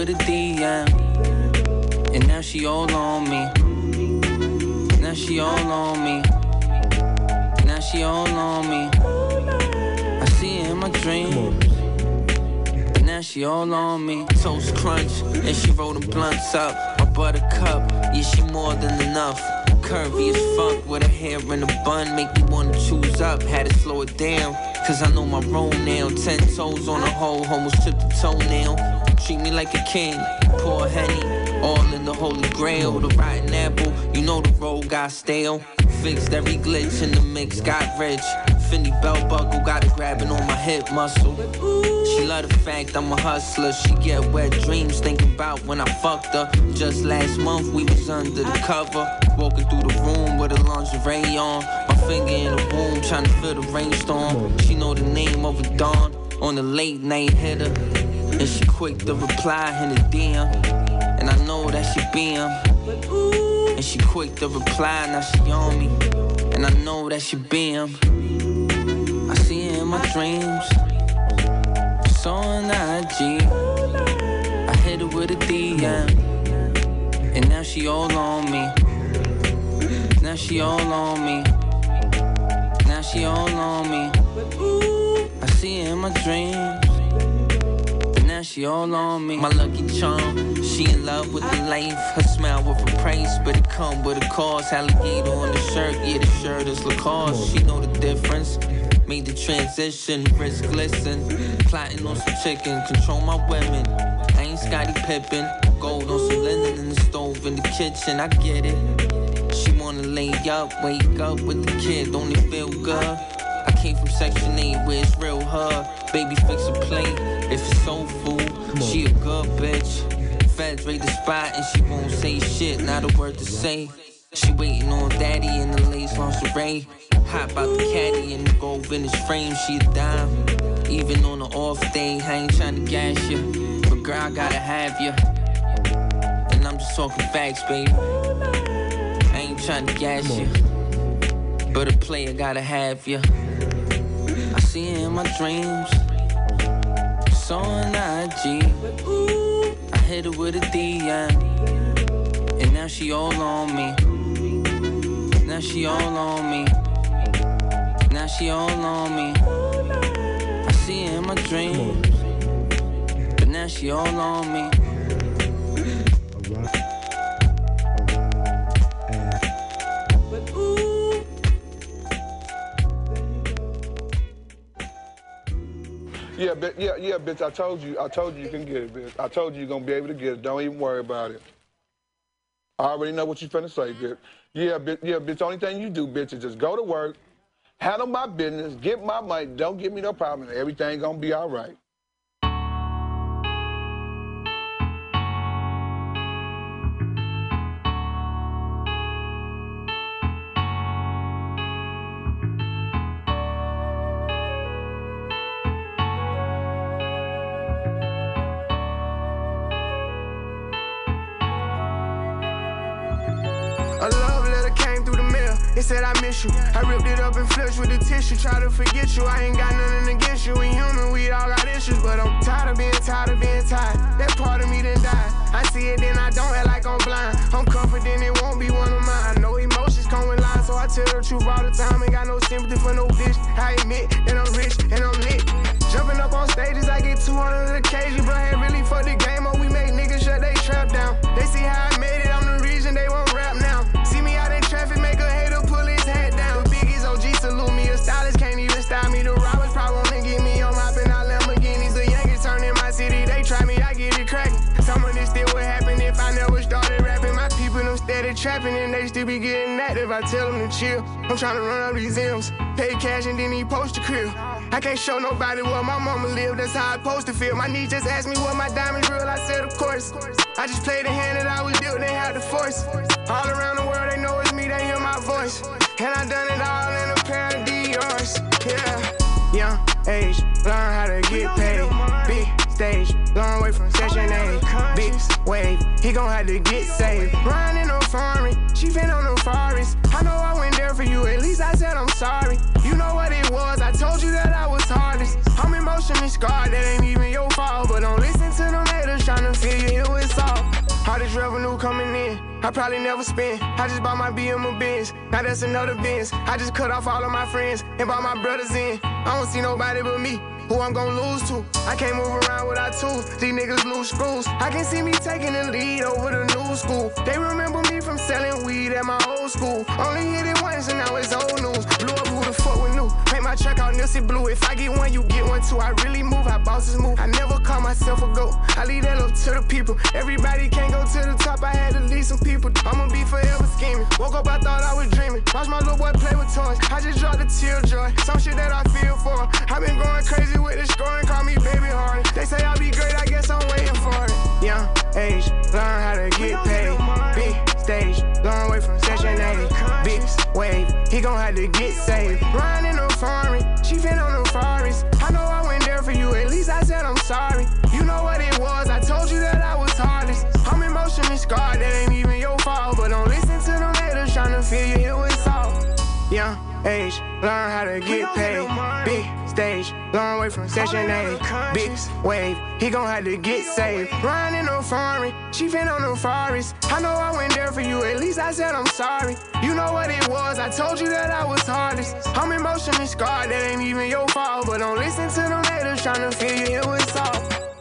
With a DM, and now she all on me, now she all on me, now she all on me, I see it in my dreams. But now she all on me. Toast crunch, and she roll the blunts up. My buttercup, yeah, she more than enough. Curvy as fuck with her hair in a bun, make me wanna choose up. Had to slow it down, cause I know my role now. Ten toes on a hole, almost chipped the toenail. Treat me like a king, pour henny, all in the holy grail. The rotten apple, you know the roll got stale. Fixed every glitch in the mix, got rich. Fendi belt buckle, got it grabbing on my hip muscle. She love the fact I'm a hustler. She get wet dreams thinking about when I fucked her. Just last month we was under the cover. Walking through the room with a lingerie on. My finger in the womb trying to feel the rainstorm. She know the name of a dawn on the late night hitter. And she quick to reply in the DM. And I know that she BM. And she quick to reply, now she on me. And I know that she BM. I see it in my dreams. So on IG, I hit her with a DM. And now she all on me. Now she all on me. Now she all on me. I see it in my dreams. She all on me. My lucky charm, she in love with the life. Her smile with a price, but it come with a cost. Alligator on the shirt, yeah, the shirt is Lacoste. She know the difference. Made the transition, wrist glisten. Plotting on some chicken, control my women. I ain't Scottie Pippen. Gold on some linen in the stove in the kitchen, I get it. She wanna lay up, wake up with the kid, don't it feel good? Came from Section 8 where it's real hard. Baby, fix a plate if it's soul food. She a good bitch. Feds raid the spot and she won't say shit, not a word to say. She waiting on daddy in the lace lingerie. Hop out the caddy in the gold vintage frame, she a dime. Even on the off day, I ain't trying to gas you. But girl, I gotta have you. And I'm just talking facts, baby. I ain't trying to gas you. But a player gotta have you. I see her in my dreams. Saw an IG. I hit her with a DM. And now she all on me. Now she all on me. Now she all on me. I see her in my dreams. But now she all on me. Yeah, bi- yeah, yeah, bitch. I told you. I told you you can get it, bitch. I told you you're gonna be able to get it. Don't even worry about it. I already know what you finna say, bitch. Yeah, bitch. Yeah, bitch. The only thing you do, bitch, is just go to work, handle my business, get my money. Don't give me no problem. Everything gonna be all right. It said I miss you. I ripped it up and flushed with the tissue. Try to forget you. I ain't got nothing against you. We human, we all got issues, but I'm tired of being tired of being tired. That part of me done died. I see it, then I don't act like I'm blind. I'm confident it won't be one of mine. I know emotions come with lies, so I tell the truth all the time. Ain't got no sympathy for no bitch. I admit that I'm rich and I'm lit. Jumping up on stages, I get 200 occasions, but I ain't really for the game. Or we make niggas shut they trap down. They see how I made it, I tell them to chill. I'm trying to run up these M's, pay cash and then he post the crib. I can't show nobody where my mama live, that's how I supposed to feel. My niece just asked me what my diamonds real, I said of course. I just played the hand that I was dealt, they had the force. All around the world they know it's me, they hear my voice. And I done it all in a pair of Dior's, yeah. Young age, learn how to get paid. Stage, long way from Section 8. Big wave, he gon' have to get saved. Riding no foreign, she been on the forest. I know I went there for you, at least I said I'm sorry. You know what it was, I told you that I was hardest. I'm emotionally scarred, that ain't even your fault. But don't listen to them haters tryna feel you here with salt. Hardest revenue coming in, I probably never spend. I just bought my BM a Benz, now that's another Benz. I just cut off all of my friends and bought my brothers in. I don't see nobody but me. Who I'm gon' lose to? I can't move around without tools. These niggas lose screws. I can see me taking the lead over the new school. They remember me from selling weed at my old school. Only hit it once and now it's old news. Blew up the fuck with new. Make my truck out Nipsey Blue. If I get one, you get one too. I really move how bosses move. I never call myself a goat. I leave that up to the people. Everybody can't go to the top. I had to lead some people. I'ma be forever scheming. Woke up, I thought I was dreaming. Watch my little boy play with toys. I just dropped the tear joy. Some shit that I feel for. I've been going crazy with the scoring. Call me baby hard. They say I'll be great. I guess I'm waiting for it. Young age, learn how to get paid. Big stage, long way from Section 8. Big wave, he gon' have to get saved. Riding no foreign, she fin on the forest. I know I went there for you, at least I said I'm sorry. You know what it was, I told you that I was hardest. I'm emotionally scarred, that ain't even your fault. But don't listen to them haters tryna feel you here with salt. Young age, learn how to get paid. Big stage, long way from Section 8. Big wave, he gon' have to get saved. Riding no foreign, she fin on the forest. I know I went there for you, at least I said I'm sorry. You know what it was, I told you that I was hardest. I'm emotionally scarred, that ain't even your fault. But don't listen to them haters tryna feel you here with salt.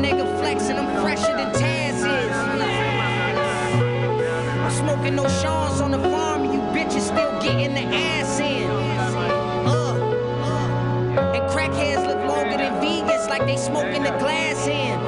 nigga flexing, I'm fresher than Taz is. I'm smoking no Sean's on the farm, and you bitches still getting the ass in. Uh, uh. And crackheads look longer than vegans, like they smoking the glass in.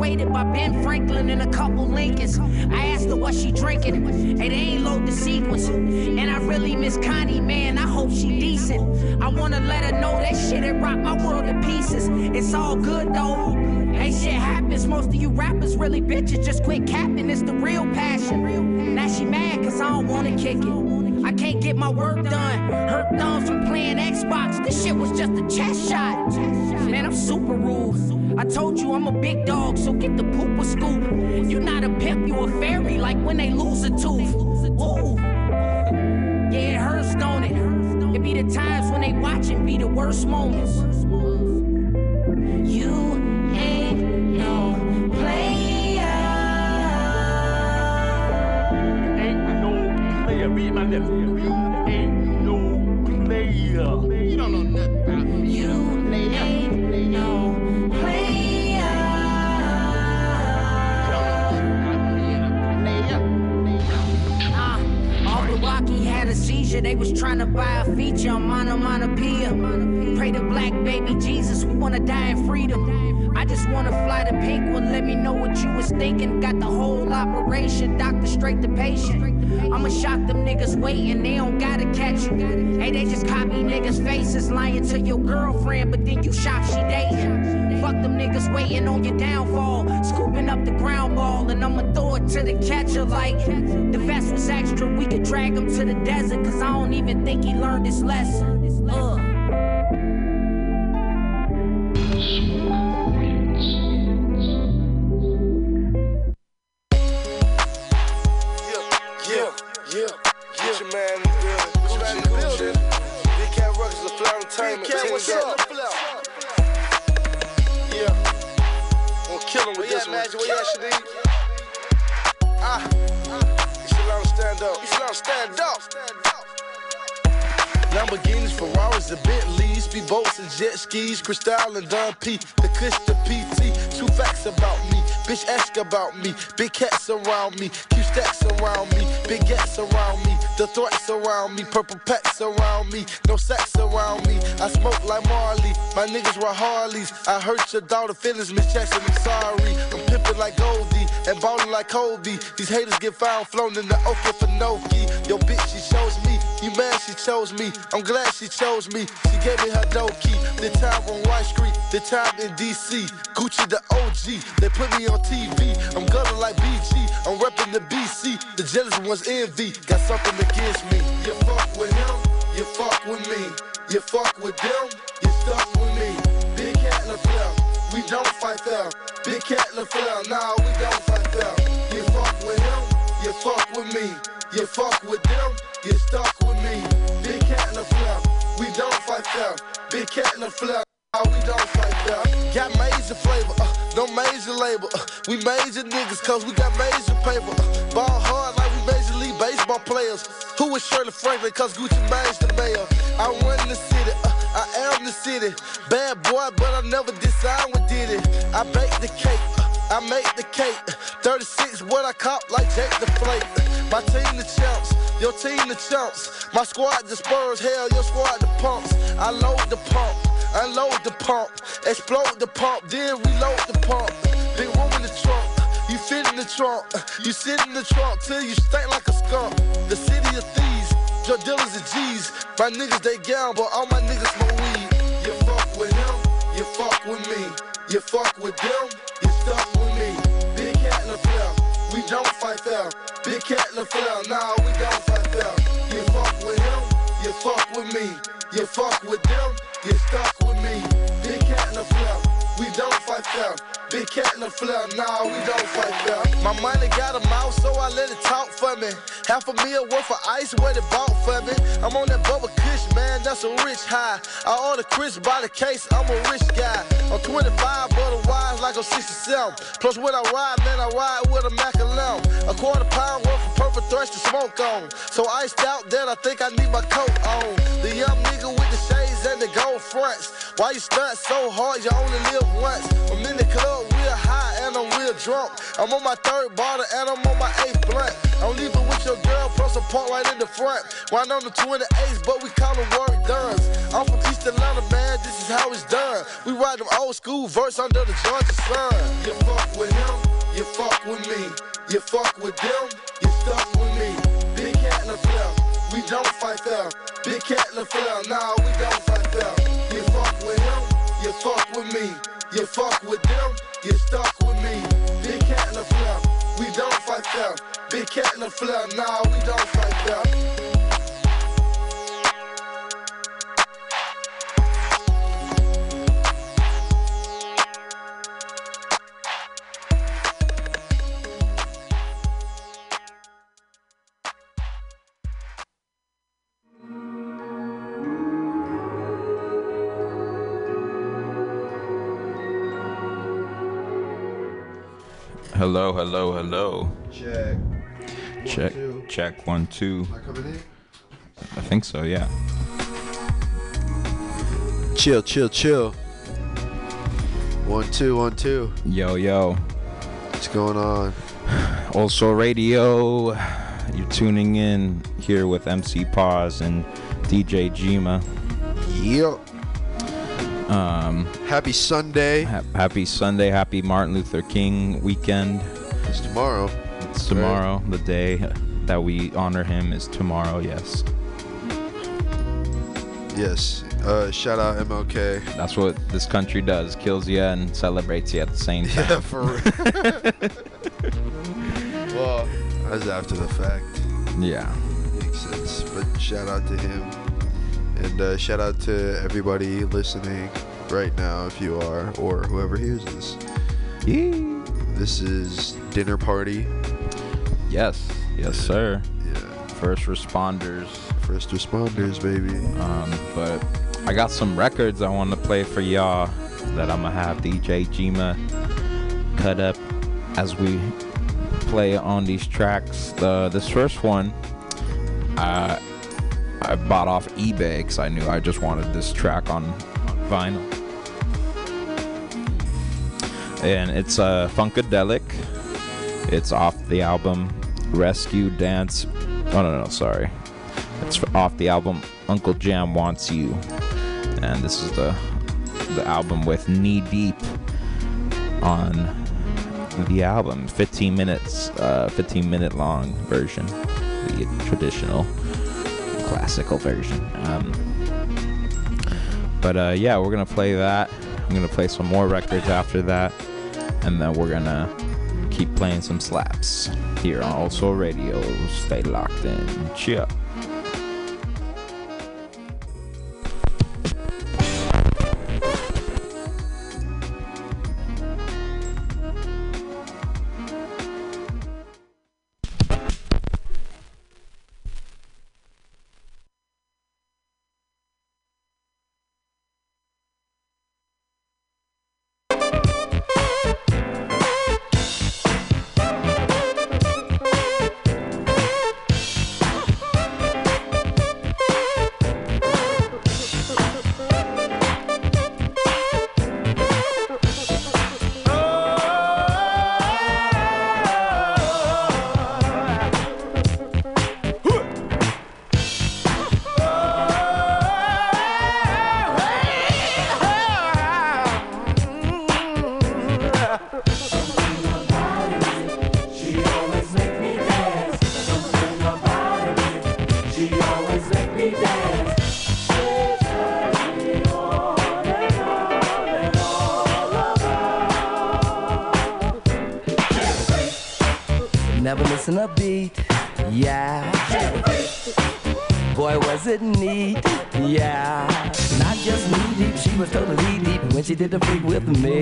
persuaded by Ben Franklin and a couple Lincolns. I asked her what she drinking, and they ain't load the sequence. And I really miss Connie, man. I hope she decent. I wanna let her know that shit it rocked my world to pieces. It's all good though. Hey, shit happens. Most of you rappers really bitches. Just quit capping. It's the real passion. Now she mad cause I don't wanna kick it. I can't get my work done. Her thumbs from playing Xbox. This shit was just a chest shot. Man, I'm super rude. I told you I'm a big dog, so get the pooper scoop. You not a pimp, you a fairy, like when they lose a tooth. Ooh. Yeah, it hurts, don't it? It be the times when they watching be the worst moments. You ain't no player. Ain't no player, Be my. They was trying to buy a feature on Monomonopoeia. Pray to black baby Jesus, we wanna die in freedom. I just wanna fly to pink one, let me know what you was thinking. Got the whole operation, doctor straight to patient. I'ma shock them niggas waiting, they don't gotta catch you. Hey, they just copy niggas' faces, lying to your girlfriend, but then you shock she dating. Fuck them niggas waiting on your downfall, scooping up the ground ball, and I'ma throw it to the catcher like the vest was extra. We could drag him to the desert, cause I don't even think he learned his lesson. Ugh. Skis, Cristal and Don P, the Kush, the PT. Two facts about me, bitch ask about me. Big cats around me, Q stacks around me, big gats around me, the threats around me, purple packs around me, no sacks around me. I smoke like Marley, my niggas ride Harleys. I hurt your daughter feelings, Miss Jackson, I'm sorry. I'm pimping like Goldie and ballin' like Kobe. These haters get found flown in the Okefenokee. Yo, bitch, she shows me. You mad she chose me? I'm glad she chose me. She gave me her dope key. The time on White Street, the time in DC. Gucci the OG, they put me on TV. I'm gunning like BG, I'm repping the BC. The jealous ones envy, got something against me. You fuck with him, you fuck with me. You fuck with them, you stuck with me. Big cat the we don't fight fair. Big cat flare, nah, we don't fight fair. You fuck with him, you fuck with me. You fuck with them, you stuck with me. Big cat in the flare, we don't fight them. Big cat in the flare. Nah, we don't fight fair. Got major flavor, uh, no major label. Uh, we major niggas cause we got major paper. Uh, ball hard like we major league baseball players. Who is Shirley Franklin cause Gucci Mane's the mayor. I run the city, uh, I am the city. Bad boy, but I never decide what did it. I bake the cake. I make the cake. 36, what I cop like Jake the Flake. My team the champs, your team the champs. My squad the Spurs, hell, your squad the pumps. I load the pump, unload the pump, explode the pump, then reload the pump. Big room in the trunk, you fit in the trunk. You sit in the trunk till you stink like a skunk. The city of thieves, drug dealers and G's. My niggas they gamble, all my niggas smoke weed. You fuck with him, you fuck with me. You fuck with them, you stuck with don't fight them. Big cat flare, nah, we don't fight them. You fuck with him, you fuck with me. You fuck with them, you stuck with me. Big cat flare, we don't fight them. Big cat in the flare, nah, we don't fight fair. My money got a mouth, so I let it talk for me. Half a meal worth of ice, what it bought for me. I'm on that bubble kush, man, that's a rich high. I order Chris by the case, I'm a rich guy. I'm 25, I'm 67. Plus when I ride, man, I ride with a Mac alone. A quarter pound worth of purple thresh to smoke on. So iced out that I think I need my coat on. The young nigga with the shades and the gold fronts. Why you stunt so hard, you only live once. I'm in the club real high and I'm real drunk. I'm on my third bottle and I'm on my eighth blunt. I'm leaving with your girl, plus a park right in the front. Right on the 28s, but we call them work duns. I'm from East Atlanta, man, this is how it's done. We ride them old school verse under the Georgia sun. You fuck with him, you fuck with me. You fuck with them, you stuck with me. Big cat the we don't fight fair. Big cat flare, nah, we don't fight fair. You fuck with him, you fuck with me. You fuck with them, you stuck with me. Big cat flare, we don't fight them. Big cat in the flare, nah, we don't fight fair. Hello, hello, hello. Check. Check. two. Check one, two. Am I coming in? I think so, yeah. Chill, chill, chill. One, two, one, two. Yo, yo. What's going on? Old Soul radio. You're tuning in here with MC Pause and DJ Jima. Yep. Um, happy Sunday. happy Sunday. Happy Martin Luther King weekend. It's tomorrow. It's tomorrow. The day that we honor him is tomorrow. Yes. Yes. Uh, shout out MLK. That's what this country does. Kills you and celebrates you at the same time. Yeah, for real. well, that's after the fact. Yeah. Makes sense. But shout out to him. And uh, shout out to everybody listening right now, if you are, or whoever hears this. Yeah. This is Dinner Party. Yes. Yes, sir. Yeah. First responders. First responders, baby. Um, but I got some records I want to play for y'all that I'm gonna have DJ Jima cut up as we play on these tracks. The this first one, I I bought off eBay because I knew I just wanted this track on, vinyl, and it's a uh, Funkadelic. It's off the album Rescue Dance. Oh no no sorry, it's off the album Uncle Jam Wants You, and this is the the album with Knee Deep on the album. 15 minutes uh 15 minute long version. The traditional classical version. Um but uh yeah we're gonna play that. I'm gonna play some more records after that and then we're gonna keep playing some slaps here on Old Soul radio. Stay locked in. Cheer did the freak with me.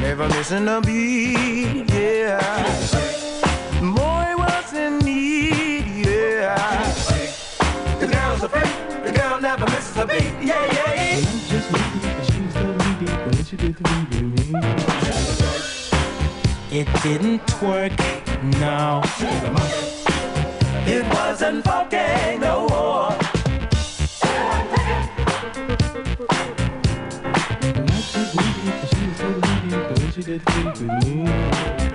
Never missing a beat, yeah. Boy, was it neat, yeah. The girl's a freak, the girl never misses a beat, yeah, yeah. Just she was totally deep when she did the me. It didn't work, no. It wasn't funky no more. Round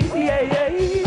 beat, yeah, yeah.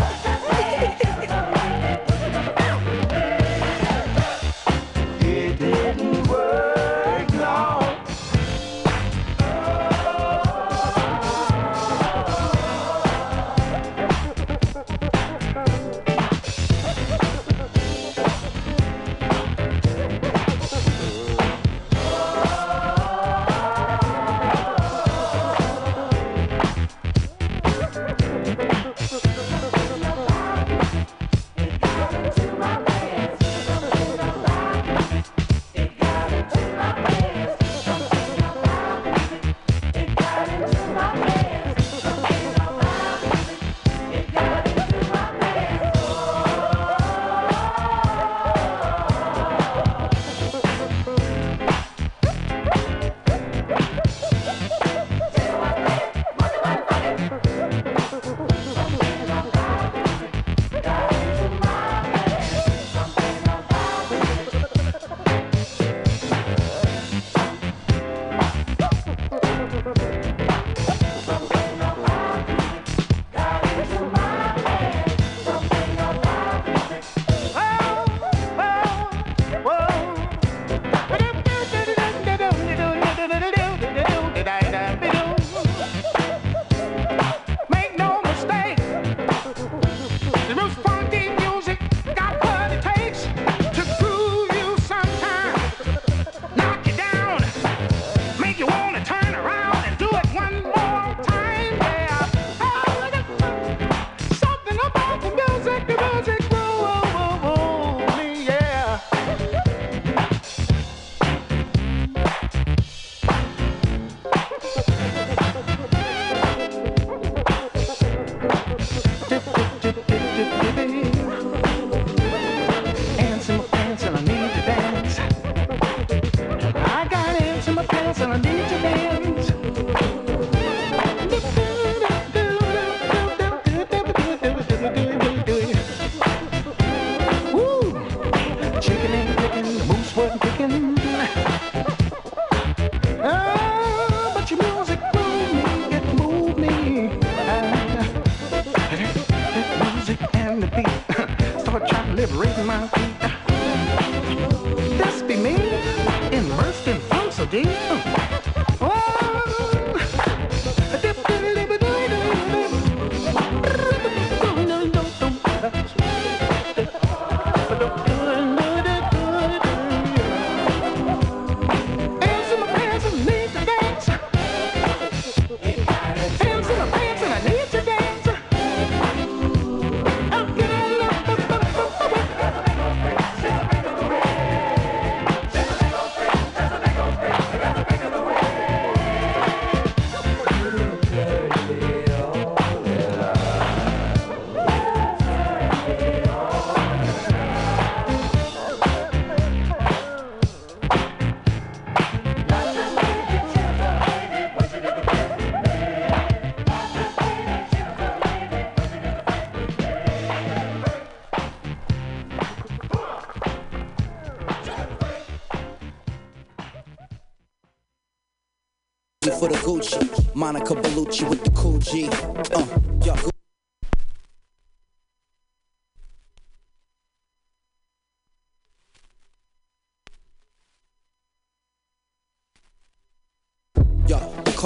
For the Gucci. Monica Bellucci with the cool G. Uh, yo.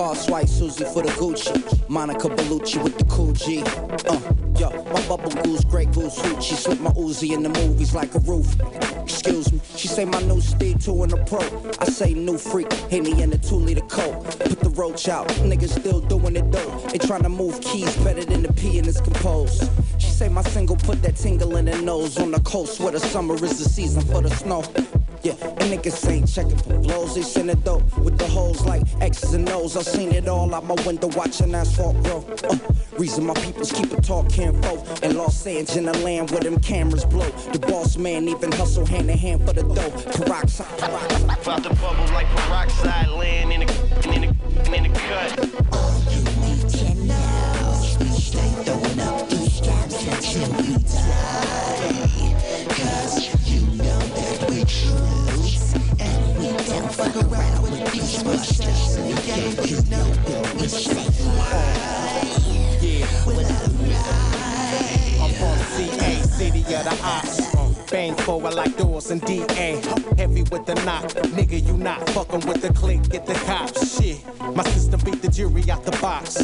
The car Susie for the Gucci. Monica Bellucci with the cool G. Uh, yo, my bubble goose, Grey Goose hoochie. Slip my Uzi in the movies like a roof. Excuse me, she say my new speed two in a pro. I say new freak, Henny in a two liter coat. Put the roach out, niggas still doing it though. They tryna move keys better than the P and it's composed. She say my single put that tingle in her nose on the coast where the summer is the season for the snow. Yeah, and niggas ain't checking for flows. They send it though with the hoes like X's and O's. I seen it all out my window watching asphalt grow. Uh, reason my peoples keep a talking folk. In Los Angeles, in the land where them cameras blow. The boss man even hustle hand in hand for the dough. Peroxide, peroxide. About to bubble like peroxide land in the in the in the cut. I'm like doors and DA. Heavy with the knock. Nigga, you not fucking with the click, get the cops. Shit, my system beat the jury out the box.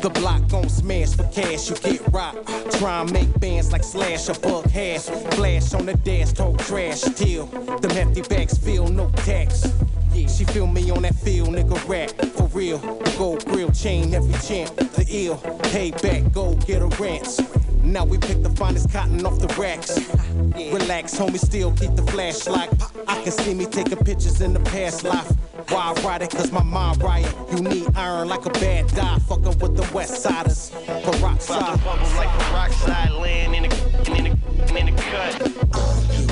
The block smash for cash, you get rocked. Try and make bands like Slash or Hash. Flash on the dash, talk trash. Still, them hefty bags feel no tax. She feel me on that field, nigga rap for real. Gold grill chain, every champ, the ill. Payback, go get a rants. Now we pick the finest cotton off the racks. Relax, homie, still keep the flashlight. I can see me taking pictures in the past life. Why I ride it? Cause my mind riot. You need iron like a bad die. Fucking with the West Siders. Peroxide. Bubble like peroxide land in the in the in the cut. Uh,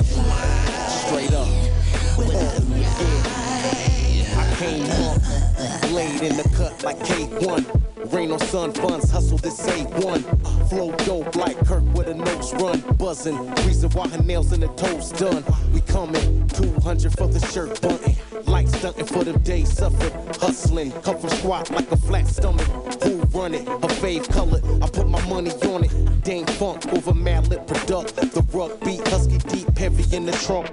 laid in the cut like K1. Rain on sun funds, hustle this A1. Flow dope like Kirk with a nose run. Buzzing, reason why her nails and her toes done. We coming, 200 for the shirt bunting. Light stunting for the day suffered. Hustling, come from squat like a flat stomach. Who run it? A fave color. I put my money on it. Dâm-Funk over Madlib product. The rug beat, husky deep, heavy in the trunk.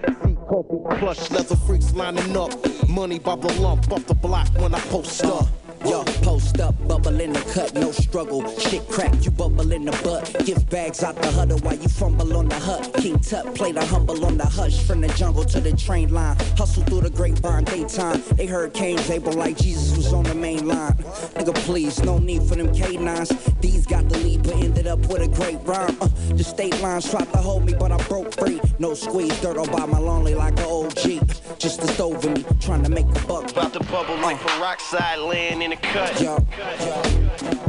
Plush leather freaks lining up. Money by the lump off the block when I post up. Yo, post up, bubble in the cut, no struggle. Shit crack, you bubble in the butt. Give bags out the huddle while you fumble on the hut. King Tut play the humble on the hush. From the jungle to the train line. Hustle through the grapevine daytime. They heard Cain's able like Jesus was on the main line. Nigga, please, no need for them K9s. These got the lead, but ended up with a great rhyme. Uh, the state lines tried to hold me, but I broke free. No squeeze, dirt all by my lonely like an OG. Just a stove in me, trying to make a buck. About to bubble like peroxide land in the cut. Yo, Fuck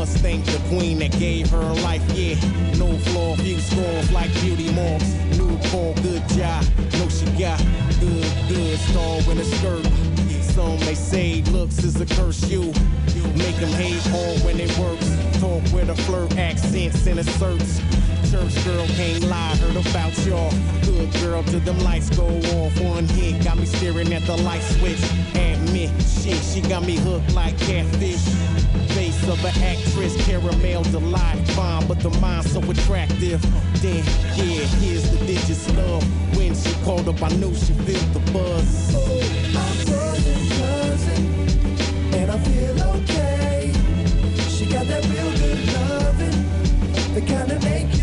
must thank the queen that gave her life, yeah. No flaw, few scores like beauty marks. Newborn, good job. No, she got good, good star in a skirt. Some may say looks is a curse you. Make them hate all when it works. Talk with a flirt, accents and asserts. Church girl can't lie, heard about y'all. Good girl till them lights go off. One hit got me staring at the light switch. Admit, shit, she got me hooked like catfish. Face of an actress, caramel delight. Fine, but the mind so attractive. Then, yeah, here's the digits love. When she called up, I knew she felt the buzz. I'm cousin, cousin, and I feel okay. She got that real good loving, the kind that make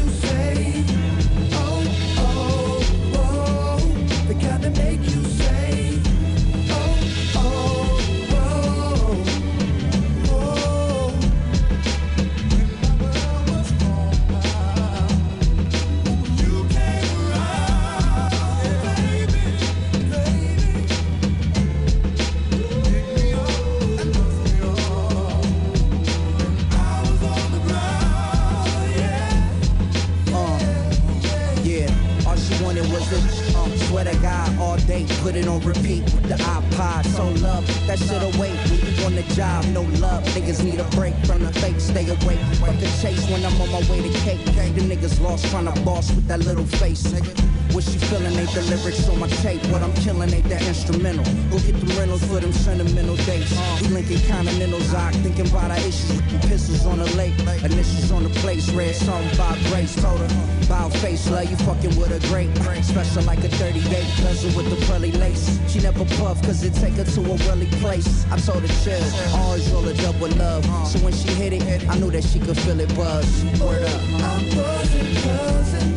Put it on repeat with the iPod. So love that shit away on the job. No love, niggas need a break from the fake. Stay awake from the chase when I'm on my way to cake. The niggas lost trying to boss with that little face. What she feeling ain't the lyrics on my tape. What I'm killing ain't that instrumental. Go get the rentals for them sentimental dates. We linking continentals, I thinking about our issues pistols on the lake. Initials on the place, red song by Grace. Told her, bow face, love you fucking with a great. Special like a 38, bezel with the pearly lace. She never puff, cause it take her to a really place. I told her chill, always roll up with love. So when she hit it, I knew that she could feel it buzz. Word up. I'm cousin, cousin,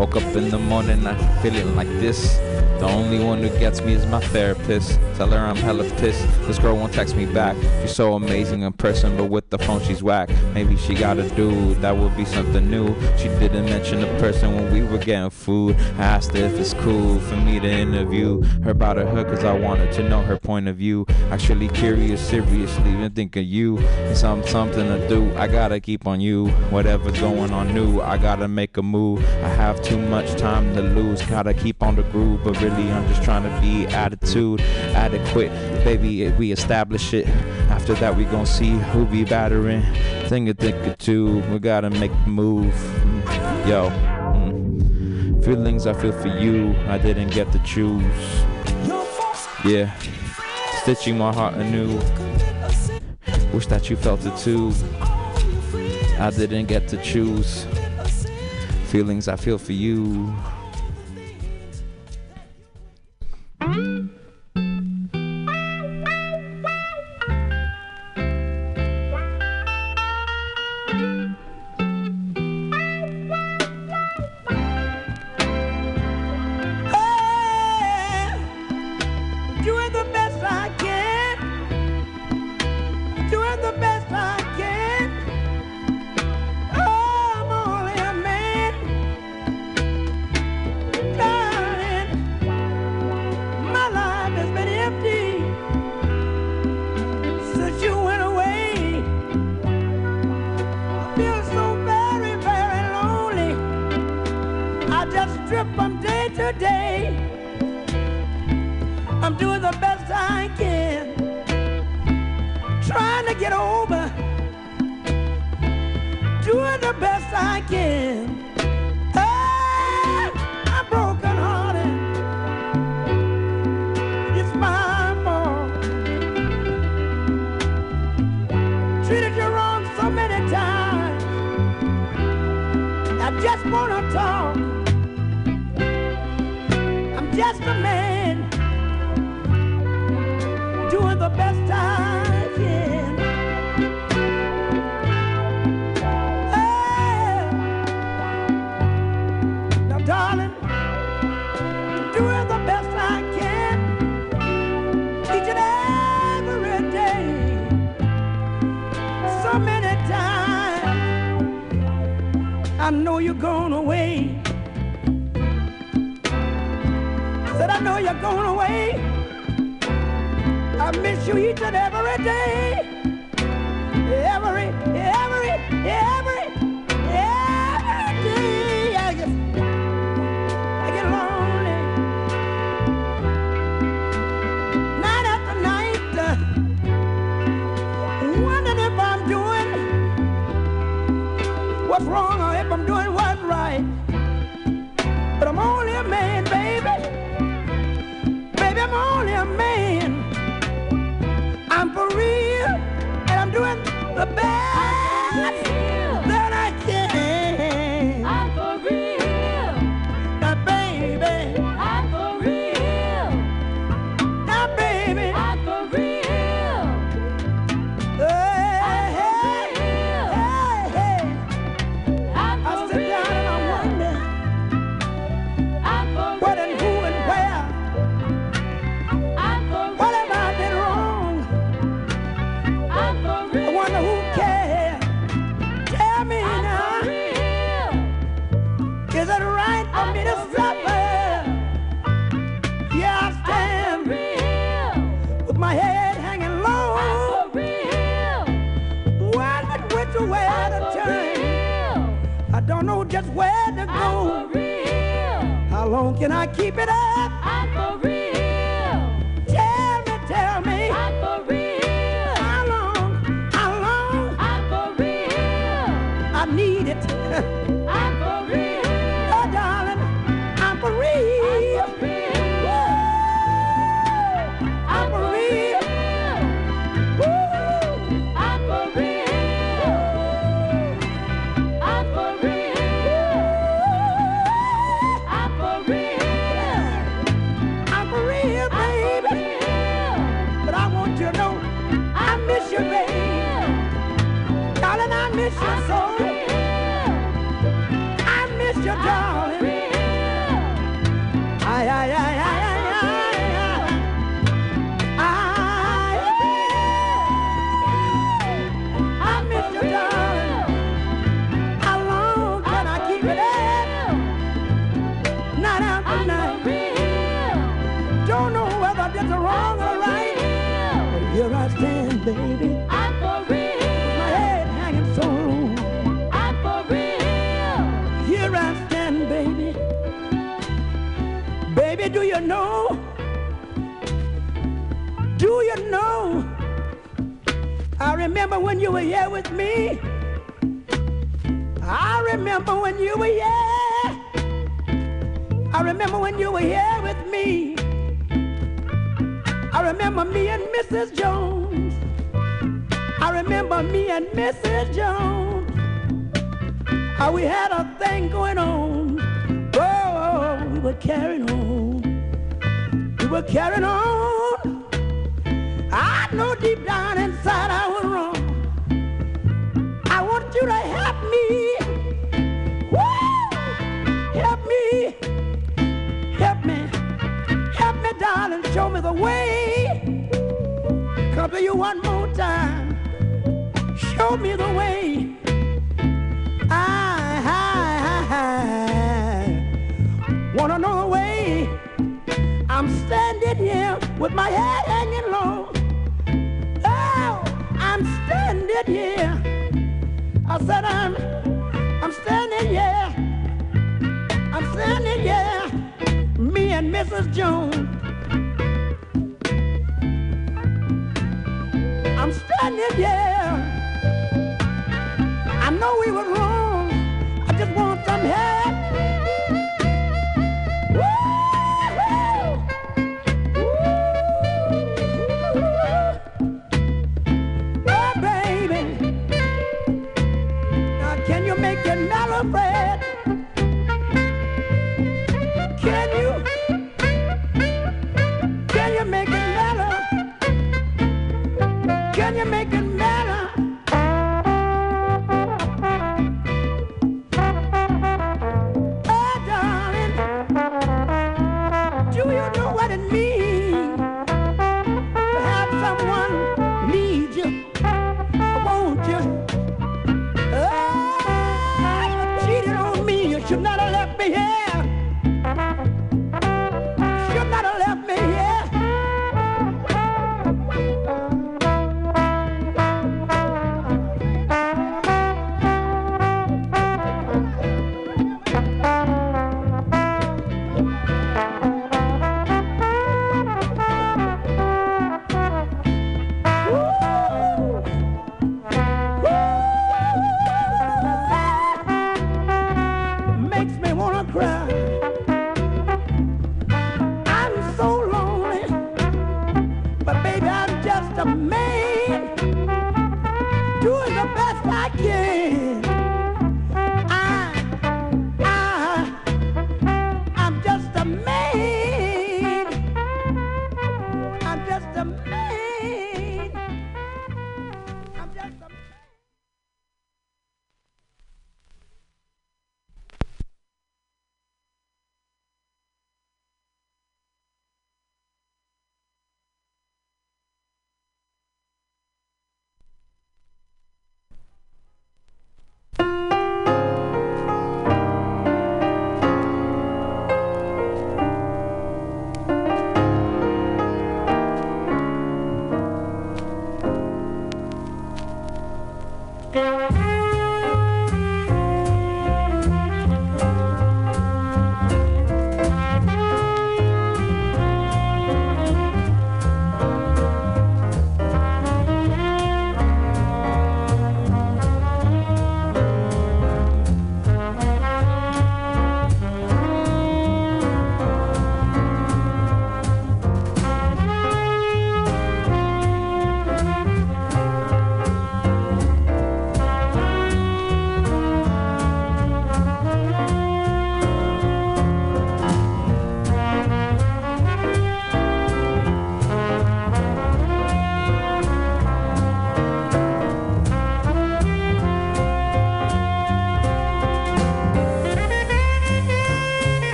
Woke up in the morning, I'm feeling like this. The only one who gets me is my therapist. Tell her I'm hella pissed. This girl won't text me back. She's so amazing in person, but with the phone she's whack. Maybe she got a dude, that would be something new. She didn't mention the person when we were getting food. I asked her if it's cool for me to interview her about her hood, cause I wanted to know her point of view. Actually curious, seriously, been thinking you. It's some, something to do. I gotta keep on you. Whatever's going on new, I gotta make a move. I have too much time to lose. Gotta keep on the groove, but really I'm just trying to be attitude adequate. Baby, we establish it. After that, we gon' see who be battering. Think a think or two. We gotta make the move. Mm, Yo. mm. Feelings I feel for you, I didn't get to choose. Yeah. Stitching my heart anew. Wish that you felt it too. I didn't get to choose. Feelings I feel for you.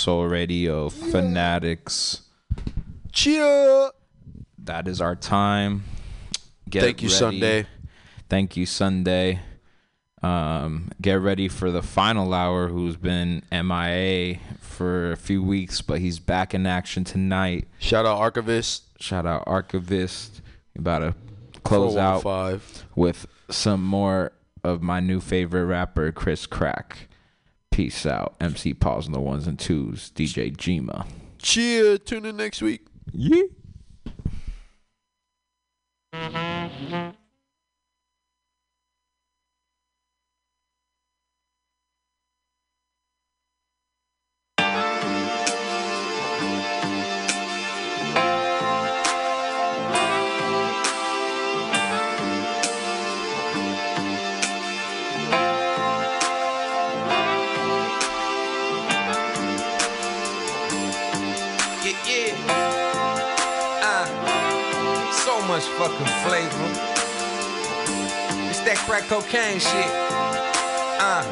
Soul Radio fanatics. Cheer. That is our time. Get Thank you, ready. Sunday. Thank you, Sunday. Um, get ready for the final hour, who's been MIA for a few weeks, but he's back in action tonight. Shout out Archivist. Shout out Archivist. About to close out 415. with some more of my new favorite rapper, Chris Crack. Peace out. MC Pause on the ones and twos. DJ Jima. Cheer. Tune in next week. Yeah, so much fucking flavor. It's that crack cocaine shit. Uh,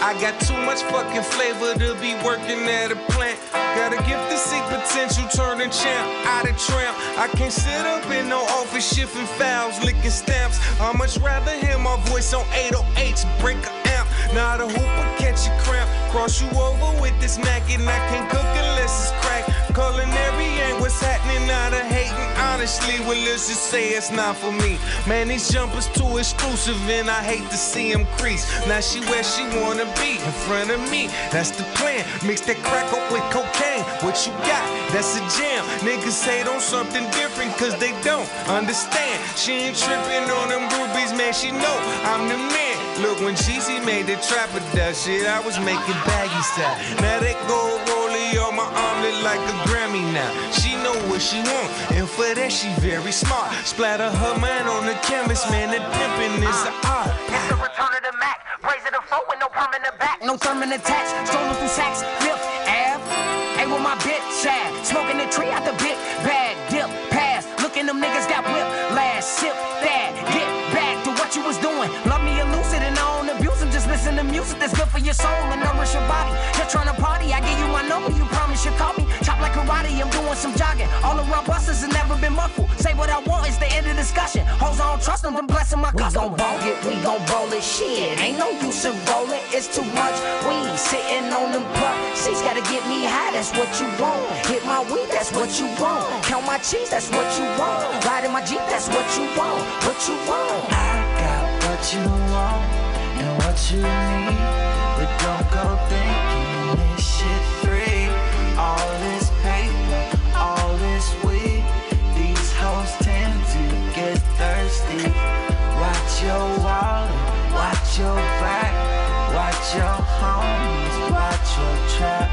I got too much fucking flavor to be working at a plant. Got a gift to see potential, turning champ out of tramp. I can't sit up in no office shifting files, licking stamps. I much rather hear my voice on 808s, break. Not a hooper, catch a cramp. Cross you over with this Mac, and I can't cook unless it's crack. Culinary ain't what's happening, not a hating. Honestly, well, let's just say it's not for me. Man, these jumpers too exclusive, and I hate to see them crease. Now she where she wanna be, in front of me. That's the plan. Mix that crack up with cocaine. What you got? That's a jam. Niggas hate on something different, cause they don't understand. She ain't tripping on them groupies, man. She know I'm the man. Look, when Cheesy made the trapper that shit, I was making baggy style. Now that gold rollie on my arm look like a Grammy now. She know what she want, and for that she very smart. Splatter her mind on the canvas, man. That pimpin' is the uh, art. It's the return of the Mac. Brazen the flow with no permanent back. No thurman attached. Stolen from Saks, Fifth Ave. Ain't with my bitch ad. Smoking the tree out the big bag. Dip, pass. Looking them niggas got whipped. Last sip, that. Get it. Just listen to music that's good for your soul and nourish your body. Just trying to party. I give you my number. You promise you call me. Chop like karate. I'm doing some jogging. All around busters has never been muffled. Say what I want. It's the end of discussion. Hoes I don't trust them. I'm blessing my customers. We gon' ball it. We gon' roll it. Shit. Ain't no use in rolling. It's too much weed sitting on them butt. She's gotta get me high. That's what you want. Hit my weed. That's what you want. Count my cheese. That's what you want. Ride in my jeep. That's what you want. What you want. I got what you want and you need. But don't go thinking this shit free. All this paper, all this weed. These hoes tend to get thirsty. Watch your wallet, watch your back, watch your homies, watch your trap.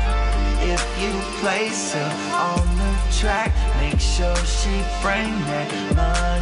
If you place her on the track, make sure she bring that money